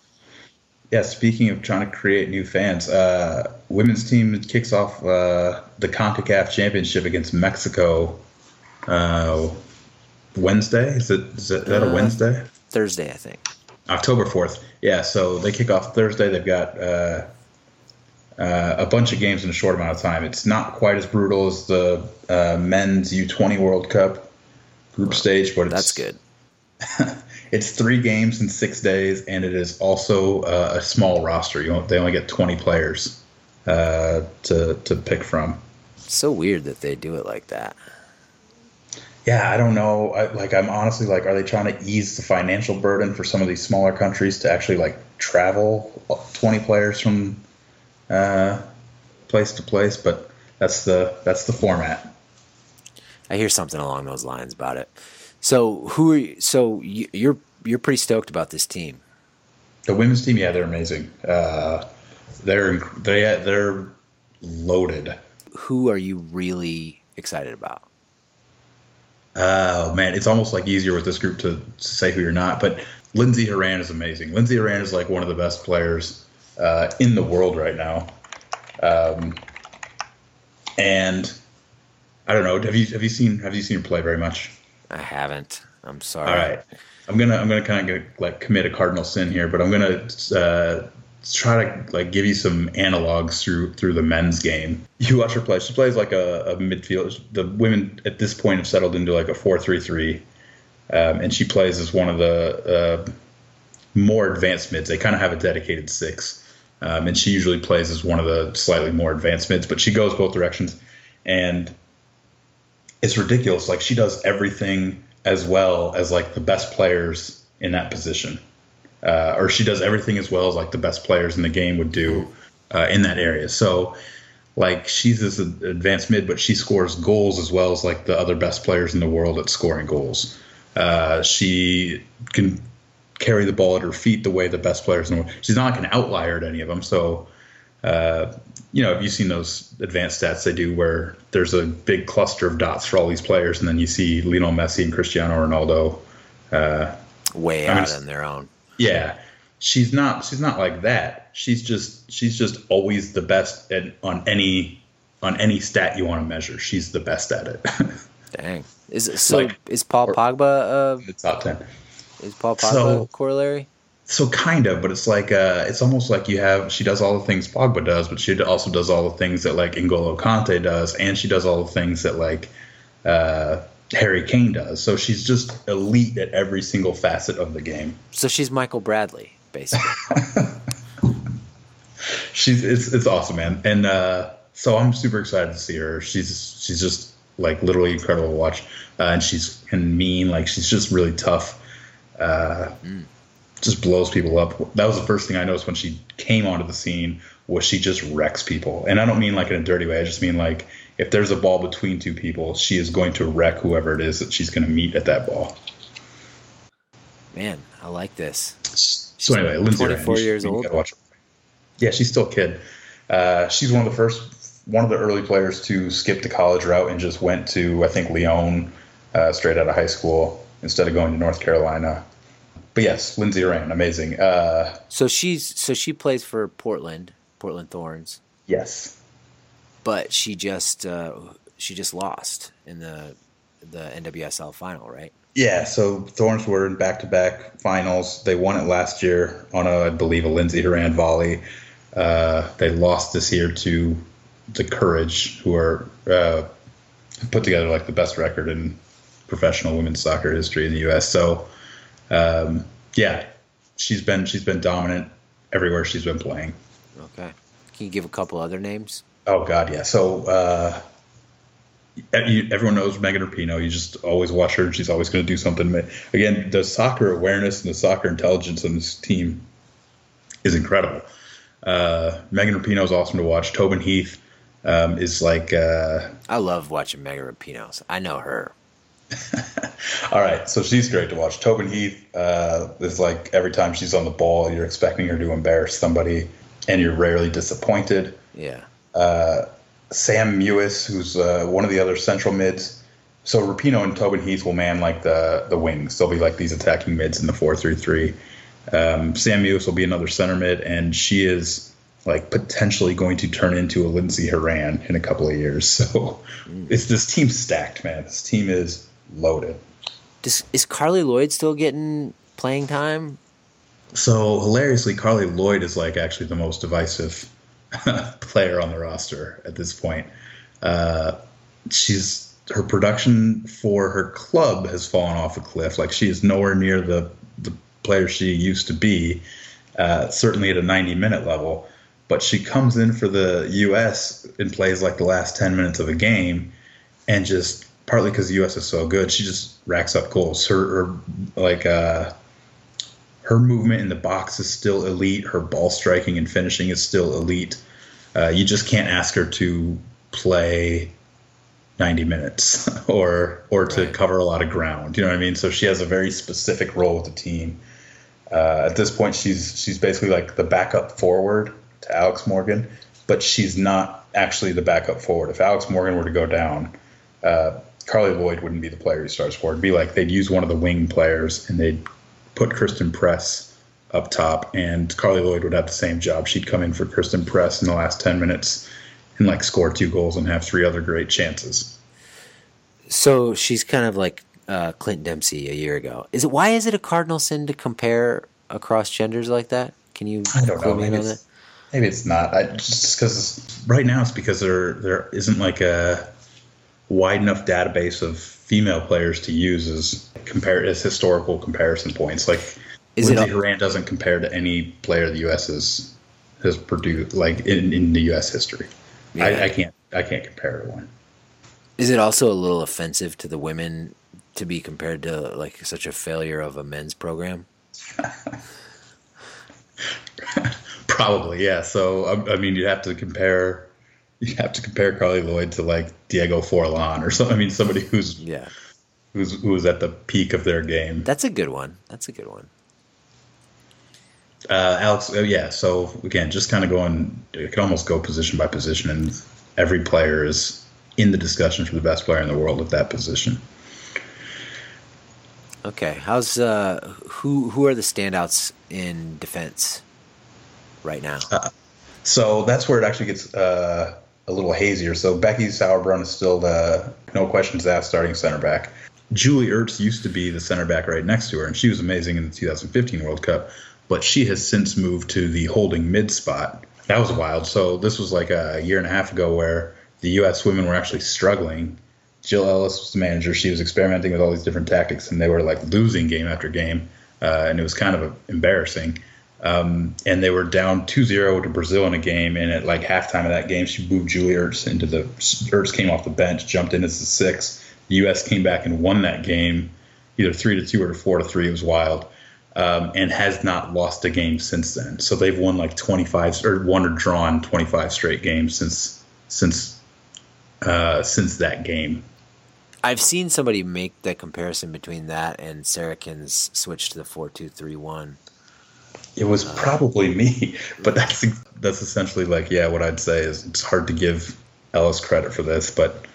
Yeah, speaking of trying to create new fans, uh, women's team kicks off uh, the CONCACAF Championship against Mexico uh, Wednesday. Is it is it, is that a Uh, Wednesday? Thursday, I think. October 4th. Yeah, so they kick off Thursday. They've got uh, uh, a bunch of games in a short amount of time. It's not quite as brutal as the uh, men's U20 World Cup group stage, but it's, That's good. It's three games in six days, and it is also uh, a small roster. You know, they only get 20 players uh, to to pick from. so weird that they do it like that. Yeah, I don't know. I, like, I'm honestly like, are they trying to ease the financial burden for some of these smaller countries to actually like travel 20 players from uh, place to place? But that's the that's the format. I hear something along those lines about it. So who are you, so you, you're you're pretty stoked about this team? The women's team, yeah, they're amazing. Uh, they're they they're loaded. Who are you really excited about? Oh man, it's almost like easier with this group to, to say who you're not. But Lindsey Horan is amazing. Lindsey Horan is like one of the best players uh, in the world right now. Um, and I don't know. Have you have you seen have you seen her play very much? I haven't. I'm sorry. All right, I'm gonna I'm gonna kind of like commit a cardinal sin here, but I'm gonna uh, try to like give you some analogs through through the men's game. You watch her play. She plays like a, a midfield. The women at this point have settled into like a four three three, um, and she plays as one of the uh, more advanced mids. They kind of have a dedicated six, um, and she usually plays as one of the slightly more advanced mids. But she goes both directions, and it's ridiculous. Like she does everything as well as like the best players in that position, uh, or she does everything as well as like the best players in the game would do uh, in that area. So like she's this advanced mid, but she scores goals as well as like the other best players in the world at scoring goals. Uh, she can carry the ball at her feet the way the best players in the world. She's not like an outlier at any of them. So uh, you know, have you seen those advanced stats they do where there's a big cluster of dots for all these players, and then you see Lionel Messi and Cristiano Ronaldo. Uh, Way I mean, out on their own. yeah, she's not. She's not like that. She's just. She's just always the best at on any on any stat you want to measure. She's the best at it. Dang. Is it, so? Like- is Paul Pogba? Uh, the top ten. is Paul Pogba So- corollary? So kind of, but it's like uh, it's almost like you have she does all the things Pogba does, but she also does all the things that like N'Golo Kante does, and she does all the things that like uh, Harry Kane does. So she's just elite at every single facet of the game. So she's Michael Bradley, basically. She's it's it's awesome, man, and uh, so I'm super excited to see her. She's she's just like literally incredible to watch, uh, and she's and mean, like she's just really tough. Uh, Just blows people up. That was the first thing I noticed when she came onto the scene. Was she just wrecks people? And I don't mean like in a dirty way. I just mean like if there's a ball between two people, she is going to wreck whoever it is that she's going to meet at that ball. Man, I like this. So anyway, Lindsey 24 Horan, years old? Yeah, she's still a kid. Uh, she's one of the first, one of the early players to skip the college route and just went to I think Lyon uh, straight out of high school instead of going to North Carolina. But yes, Lindsey Horan, amazing. Uh, So she's so she plays for Portland, Portland Thorns, yes, but she just uh, she just lost in the the NWSL final, right? yeah. So Thorns were in back-to-back finals. They won it last year on a, I believe, a Lindsey Horan volley. Uh, they lost this year to the Courage, who are uh, put together like the best record in professional women's soccer history in the U.S. So, um, yeah, she's been she's been dominant everywhere she's been playing. Okay. Can you give a couple other names? Oh God, yeah. So uh, everyone knows Megan Rapinoe. You just always watch her, and she's always going to do something. Again, the soccer awareness and the soccer intelligence on this team is incredible. Uh, Megan Rapinoe is awesome to watch. Tobin Heath um, is like. Uh, I love watching Megan Rapinos. I know her. All right, so she's great to watch. Tobin Heath uh, is like every time she's on the ball, you're expecting her to embarrass somebody, and you're rarely disappointed. Yeah. Sam Mewis, who's uh, one of the other central mids. So Rapinoe and Tobin Heath will man like the the wings. They'll be like these attacking mids in the four three three. Um, Sam Mewis will be another center mid, and she is like potentially going to turn into a Lindsey Horan in a couple of years. So mm. it's this team stacked, man. This team is loaded. Does, is Carli Lloyd still getting playing time? So hilariously, Carli Lloyd is like actually the most divisive player on the roster at this point. Uh, she's her production for her club has fallen off a cliff. Like she is nowhere near the the player she used to be. Uh, certainly at a 90 minute level, but she comes in for the U.S. and plays like the last 10 minutes of a game, and just partly because the U.S. is so good, she just racks up goals. Her, her like uh, her movement in the box is still elite. Her ball striking and finishing is still elite. Uh, you just can't ask her to play 90 minutes or or to right. cover a lot of ground. You know what I mean? So she has a very specific role with the team. Uh, at this point, she's she's basically like the backup forward to Alex Morgan, but she's not actually the backup forward. If Alex Morgan were to go down, uh, Carli Lloyd wouldn't be the player he starts for. It'd be like they'd use one of the wing players and they'd put Christen Press up top, and Carli Lloyd would have the same job. She'd come in for Christen Press in the last 10 minutes and like score two goals and have three other great chances. So she's kind of like uh, Clint Dempsey a year ago. Is it why is it a cardinal sin to compare across genders like that? Can you I don't know. Maybe it's, maybe it's not. I, just because right now it's because there there isn't like a wide enough database of female players to use as compare as historical comparison points. Like is Lindsey Horan doesn't compare to any player the U.S. has has produced like in, in the U.S. history. Yeah. I, I can't I can't compare to one. Is it also a little offensive to the women to be compared to like such a failure of a men's program? Probably, yeah. So I, I mean, you'd have to compare you have to compare Carli Lloyd to like Diego Forlan or something. I mean, somebody who's yeah, who's who's at the peak of their game. That's a good one. That's a good one. Uh, Alex, uh, yeah. So again, just kind of going, it can almost go position by position, and every player is in the discussion for the best player in the world at that position. Okay, how's uh, who who are the standouts in defense right now? Uh, so that's where it actually gets uh, a little hazier. So Becky Sauerbrunn is still the no questions asked starting center back. Julie Ertz used to be the center back right next to her, and she was amazing in the 2015 World Cup but she has since moved to the holding mid spot. That was wild. So this was like a year and a half ago where the U.S. women were actually struggling. Jill Ellis was the manager. She was experimenting with all these different tactics, and they were like losing game after game, uh, and it was kind of embarrassing. Um, and they were down 2-0 to Brazil in a game, and at like halftime of that game, she moved Julie Ertz into the Ertz came off the bench, jumped in as the six. The U.S. came back and won that game, either three to two or four to three. It was wild um, and has not lost a game since then. So they've won like 25 or won or drawn 25 straight games since since uh, since that game. I've seen somebody make the comparison between that and Sarachan's switch to the four two three one. It was uh, probably me, but that's that's essentially like yeah. What I'd say is it's hard to give Ellis credit for this, but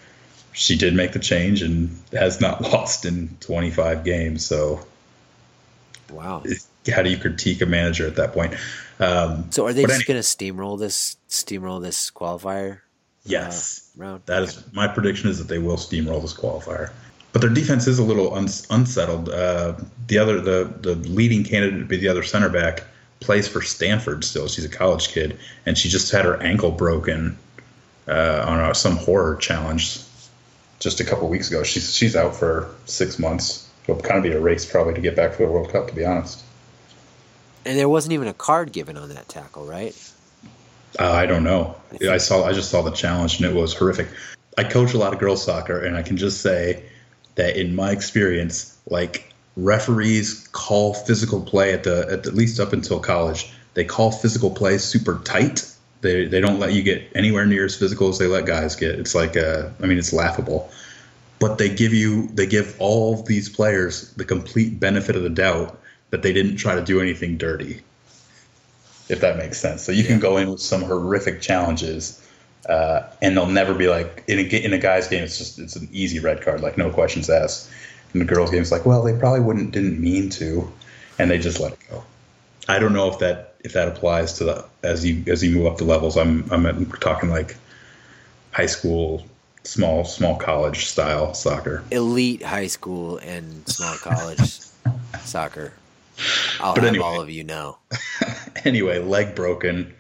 she did make the change and has not lost in 25 games. So Wow. How do you critique a manager at that point? Um, so are they just going to steamroll this steamroll this qualifier? Yes, uh, round. That is my prediction is that they will steamroll this qualifier. But their defense is a little un- unsettled. Uh, the other the the leading candidate to be the other center back plays for Stanford still. She's a college kid, and she just had her ankle broken uh, on a, some horror challenge just a couple weeks ago. She's she's out for six months it'll kind of be a race probably to get back for the World Cup, to be honest. And there wasn't even a card given on that tackle, right? Uh, I don't know. I saw. I just saw the challenge, and it was horrific. I coach a lot of girls soccer, and I can just say that in my experience, like referees call physical play at the at, the, at least up until college, they call physical play super tight. They they don't let you get anywhere near as physical as they let guys get. It's like uh, I mean, it's laughable but they give you they give all these players the complete benefit of the doubt that they didn't try to do anything dirty if that makes sense so you yeah. can go in with some horrific challenges uh, and they'll never be like in a, in a guy's game it's just it's an easy red card like no questions asked in the girls game it's like well they probably wouldn't didn't mean to and they just let it go I don't know if that if that applies to the as you as you move up the levels. I'm I'm talking like high school, small small college style soccer. Elite high school and small college soccer. I'll But have anyway. all of you know. anyway, leg broken.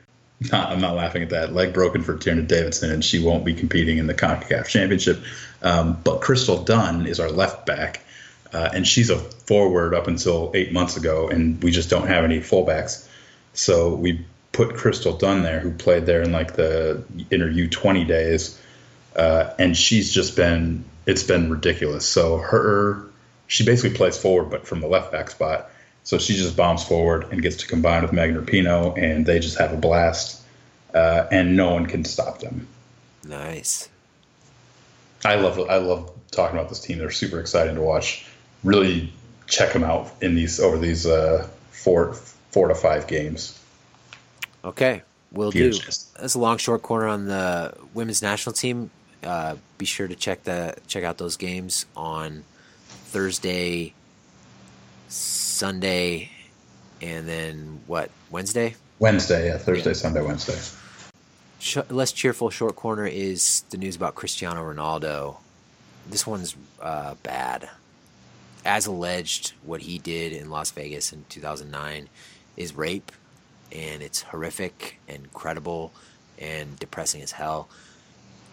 Not, I'm not laughing at that. Leg broken for Tierna Davidson, and she won't be competing in the CONCACAF Championship. Um, but Crystal Dunn is our left back, uh, and she's a forward up until eight months ago, and we just don't have any fullbacks. So we put Crystal Dunn there, who played there in like the in her U20 days, uh, and she's just been it's been ridiculous. So her she basically plays forward, but from the left back spot. So she just bombs forward and gets to combine with Megan Rapinoe, and they just have a blast, uh, and no one can stop them. Nice. I love I love talking about this team. They're super exciting to watch. Really check them out in these over these uh, four four to five games. Okay, we'll do. That's a long short corner on the women's national team. Uh, be sure to check the check out those games on Thursday, Sunday, and then what Wednesday. Wednesday, yeah, Thursday, Yeah. Sunday, Wednesday. Sh- less cheerful short corner is the news about Cristiano Ronaldo. This one's uh, bad. As alleged, what he did in Las Vegas in 2009 is rape, and it's horrific and incredible and depressing as hell.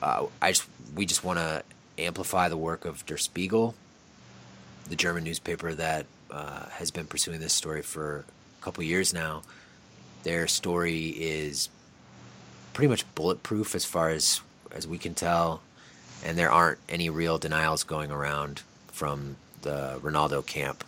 Uh, I just we just want to amplify the work of Der Spiegel, the German newspaper that uh, has been pursuing this story for a couple years now. Their story is pretty much bulletproof as far as as we can tell, and there aren't any real denials going around from the Ronaldo camp.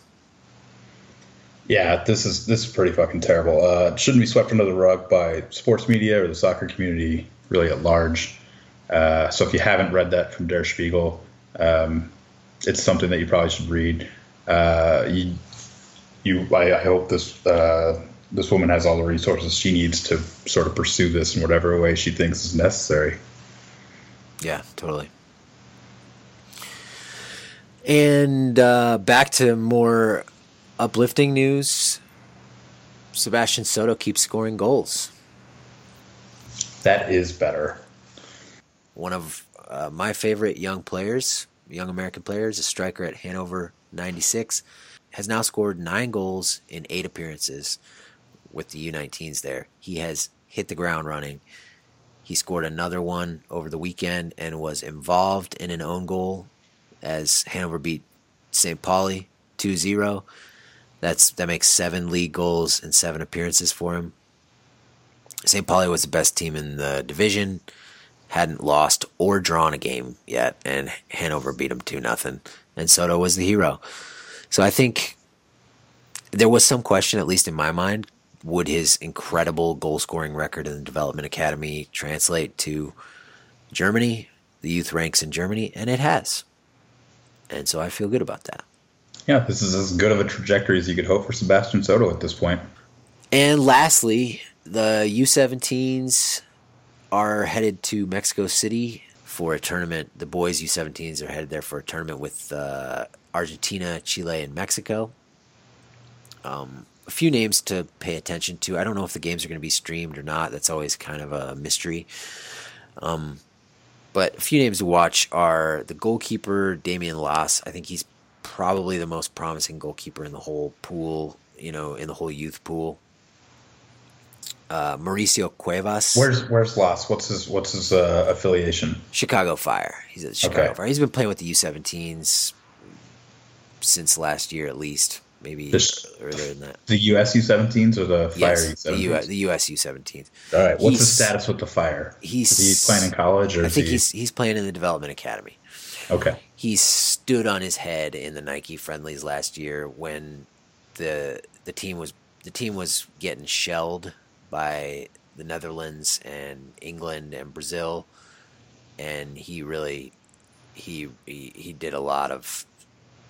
Yeah, this is this is pretty fucking terrible. Uh, shouldn't be swept under the rug by sports media or the soccer community, really at large. Uh, so if you haven't read that from Der Spiegel, um, it's something that you probably should read. Uh, you, you, I, I hope this uh, this woman has all the resources she needs to sort of pursue this in whatever way she thinks is necessary. Yeah, totally. And uh, back to more uplifting news. Sebastian Soto keeps scoring goals. That is better. One of uh, my favorite young players, young American players, a striker at Hanover 96, has now scored nine goals in eight appearances with the U19s there. He has hit the ground running. He scored another one over the weekend and was involved in an own goal as Hanover beat St. Pauli 2-0. That's that makes 7 league goals and 7 appearances for him. St. Pauli was the best team in the division, hadn't lost or drawn a game yet, and Hanover beat them 2 nothing. And Soto was the hero. So I think there was some question, at least in my mind, would his incredible goal scoring record in the development academy translate to Germany, the youth ranks in Germany, and it has. And so I feel good about that. Yeah, this is as good of a trajectory as you could hope for Sebastian Soto at this point. And lastly, the U17s are headed to Mexico City for a tournament. The boys U17s are headed there for a tournament with uh, Argentina, Chile, and Mexico. Um, a few names to pay attention to. I don't know if the games are going to be streamed or not. That's always kind of a mystery. Um, but a few names to watch are the goalkeeper Damian Las. I think he's probably the most promising goalkeeper in the whole pool. You know, in the whole youth pool. Uh, Mauricio Cuevas, Where's Where's Las? What's his What's his uh, affiliation? Chicago Fire. He's at Chicago Okay. Fire. He's been playing with the U17s since last year, at least, maybe This- earlier than that. The US U17s or the Fire Yes, the, U17s? U- the US U17s. All right. What's the status with the Fire? He's Is he playing in college or I think he? he's he's playing in the development academy. okay. he stood on his head in the Nike friendlies last year when the the team was the team was getting shelled by the Netherlands and England and Brazil, and he really he he, he did a lot of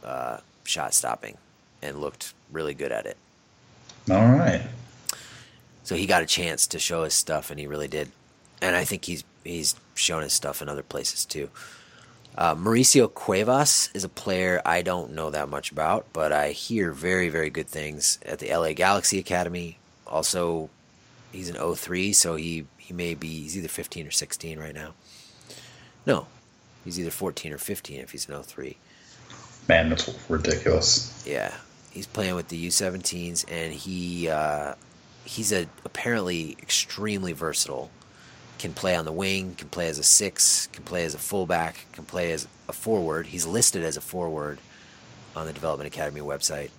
uh, shot stopping and looked really good at it. All right. So he got a chance to show his stuff, and he really did. And I think he's he's shown his stuff in other places too. Uh, Mauricio Cuevas is a player I don't know that much about, but I hear very very good things at the LA Galaxy Academy. also he's an 03, so he he may be he's either 15 or 16 right now. No, he's either 14 or 15 if he's an 03. Man, that's ridiculous. Yeah, he's playing with the U17s, and he uh, he's a apparently extremely versatile. Can play on the wing, can play as a six, can play as a fullback, can play as a forward. He's listed as a forward on the Development Academy website.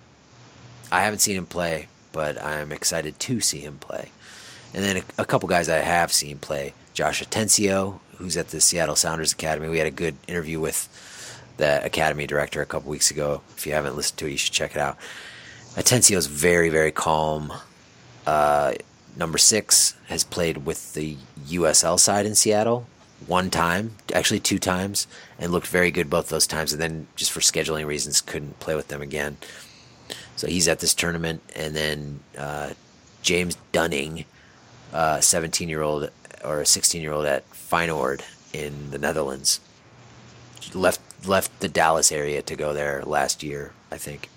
I haven't seen him play, but I'm excited to see him play. And then a, a couple guys I have seen play Josh Atencio, who's at the Seattle Sounders Academy. We had a good interview with the Academy director a couple weeks ago. If you haven't listened to it, you should check it out. Atencio is very, very calm. Uh, number six has played with the USL side in Seattle one time, actually two times, and looked very good both those times. And then just for scheduling reasons, couldn't play with them again. So he's at this tournament, and then uh, James Dunning, uh, 17 year old or a 16 year old at Feyenoord in the Netherlands, left left the Dallas area to go there last year, I think.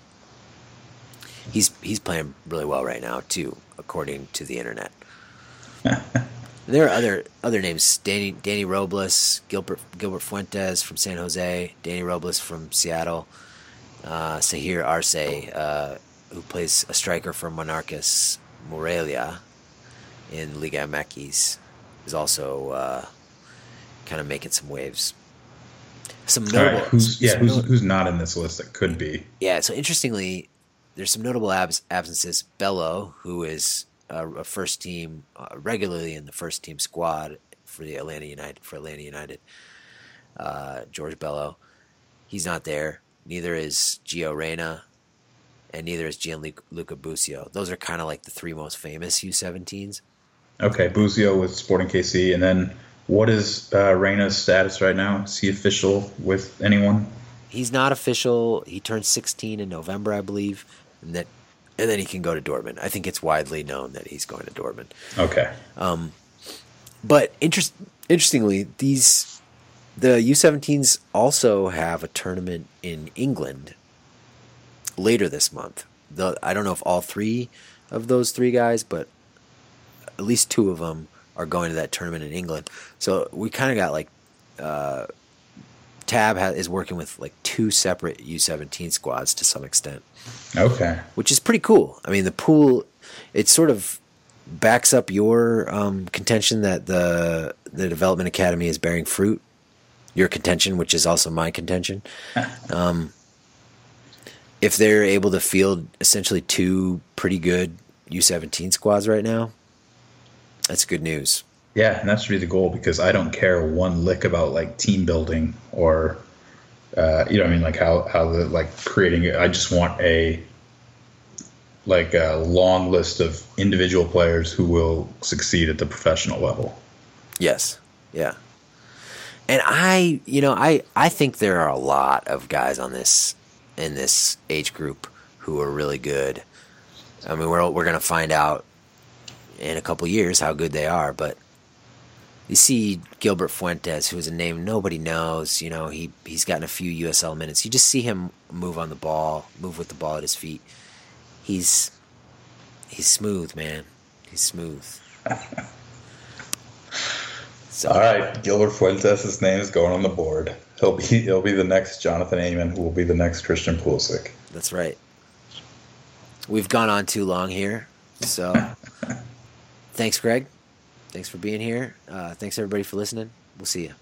He's he's playing really well right now too, according to the internet. there are other other names: Danny Danny Robles, Gilbert Gilbert Fuentes from San Jose, Danny Robles from Seattle, uh, Sahir Arce, uh, who plays a striker for Monarcas Morelia in Liga MX, is also uh, kind of making some waves. Some notable, right, who's, yeah, some who's, not- who's not in this list that could be? yeah, so interestingly, there's some notable abs- absences. Bello, who is uh, a first team uh, regularly in the first team squad for the Atlanta United for Atlanta United. Uh, George Bello, he's not there. Neither is Gio Reyna, and neither is Gianluca Busio. Those are kind of like the three most famous U17s. Okay, Busio with Sporting KC, and then what is uh, Reyna's status right now? Is he official with anyone? He's not official. He turns 16 in November, I believe, and that and then he can go to Dortmund. I think it's widely known that he's going to Dortmund. Okay, Um, But interest, interestingly, these the U17s also have a tournament in England later this month. The, I don't know if all three of those three guys, but at least two of them are going to that tournament in England. So we kind of got like uh, Tab ha- is working with like two separate U17 squads to some extent okay, which is pretty cool. I mean, the pool it sort of backs up your um, contention that the the development academy is bearing fruit. Your contention, which is also my contention. um, if they're able to field essentially two pretty good U seventeen squads right now, that's good news. yeah, and that should be the goal because I don't care one lick about like team building or uh, you know, what I mean, like how how the like creating. it. I just want a like a long list of individual players who will succeed at the professional level. Yes. Yeah. And I, you know, I I think there are a lot of guys on this in this age group who are really good. I mean, we're we're going to find out in a couple years how good they are, but you see Gilbert Fuentes, who's a name nobody knows, you know, he he's gotten a few USL minutes. You just see him move on the ball, move with the ball at his feet. He's he's smooth, man. He's smooth. So, All right, Gilbert Fuentes, his name is going on the board. He'll be he'll be the next Jonathan Amon, who will be the next Christian Pulisic. That's right. We've gone on too long here. So thanks, Greg. Thanks for being here. Uh, thanks, everybody, for listening. We'll see you.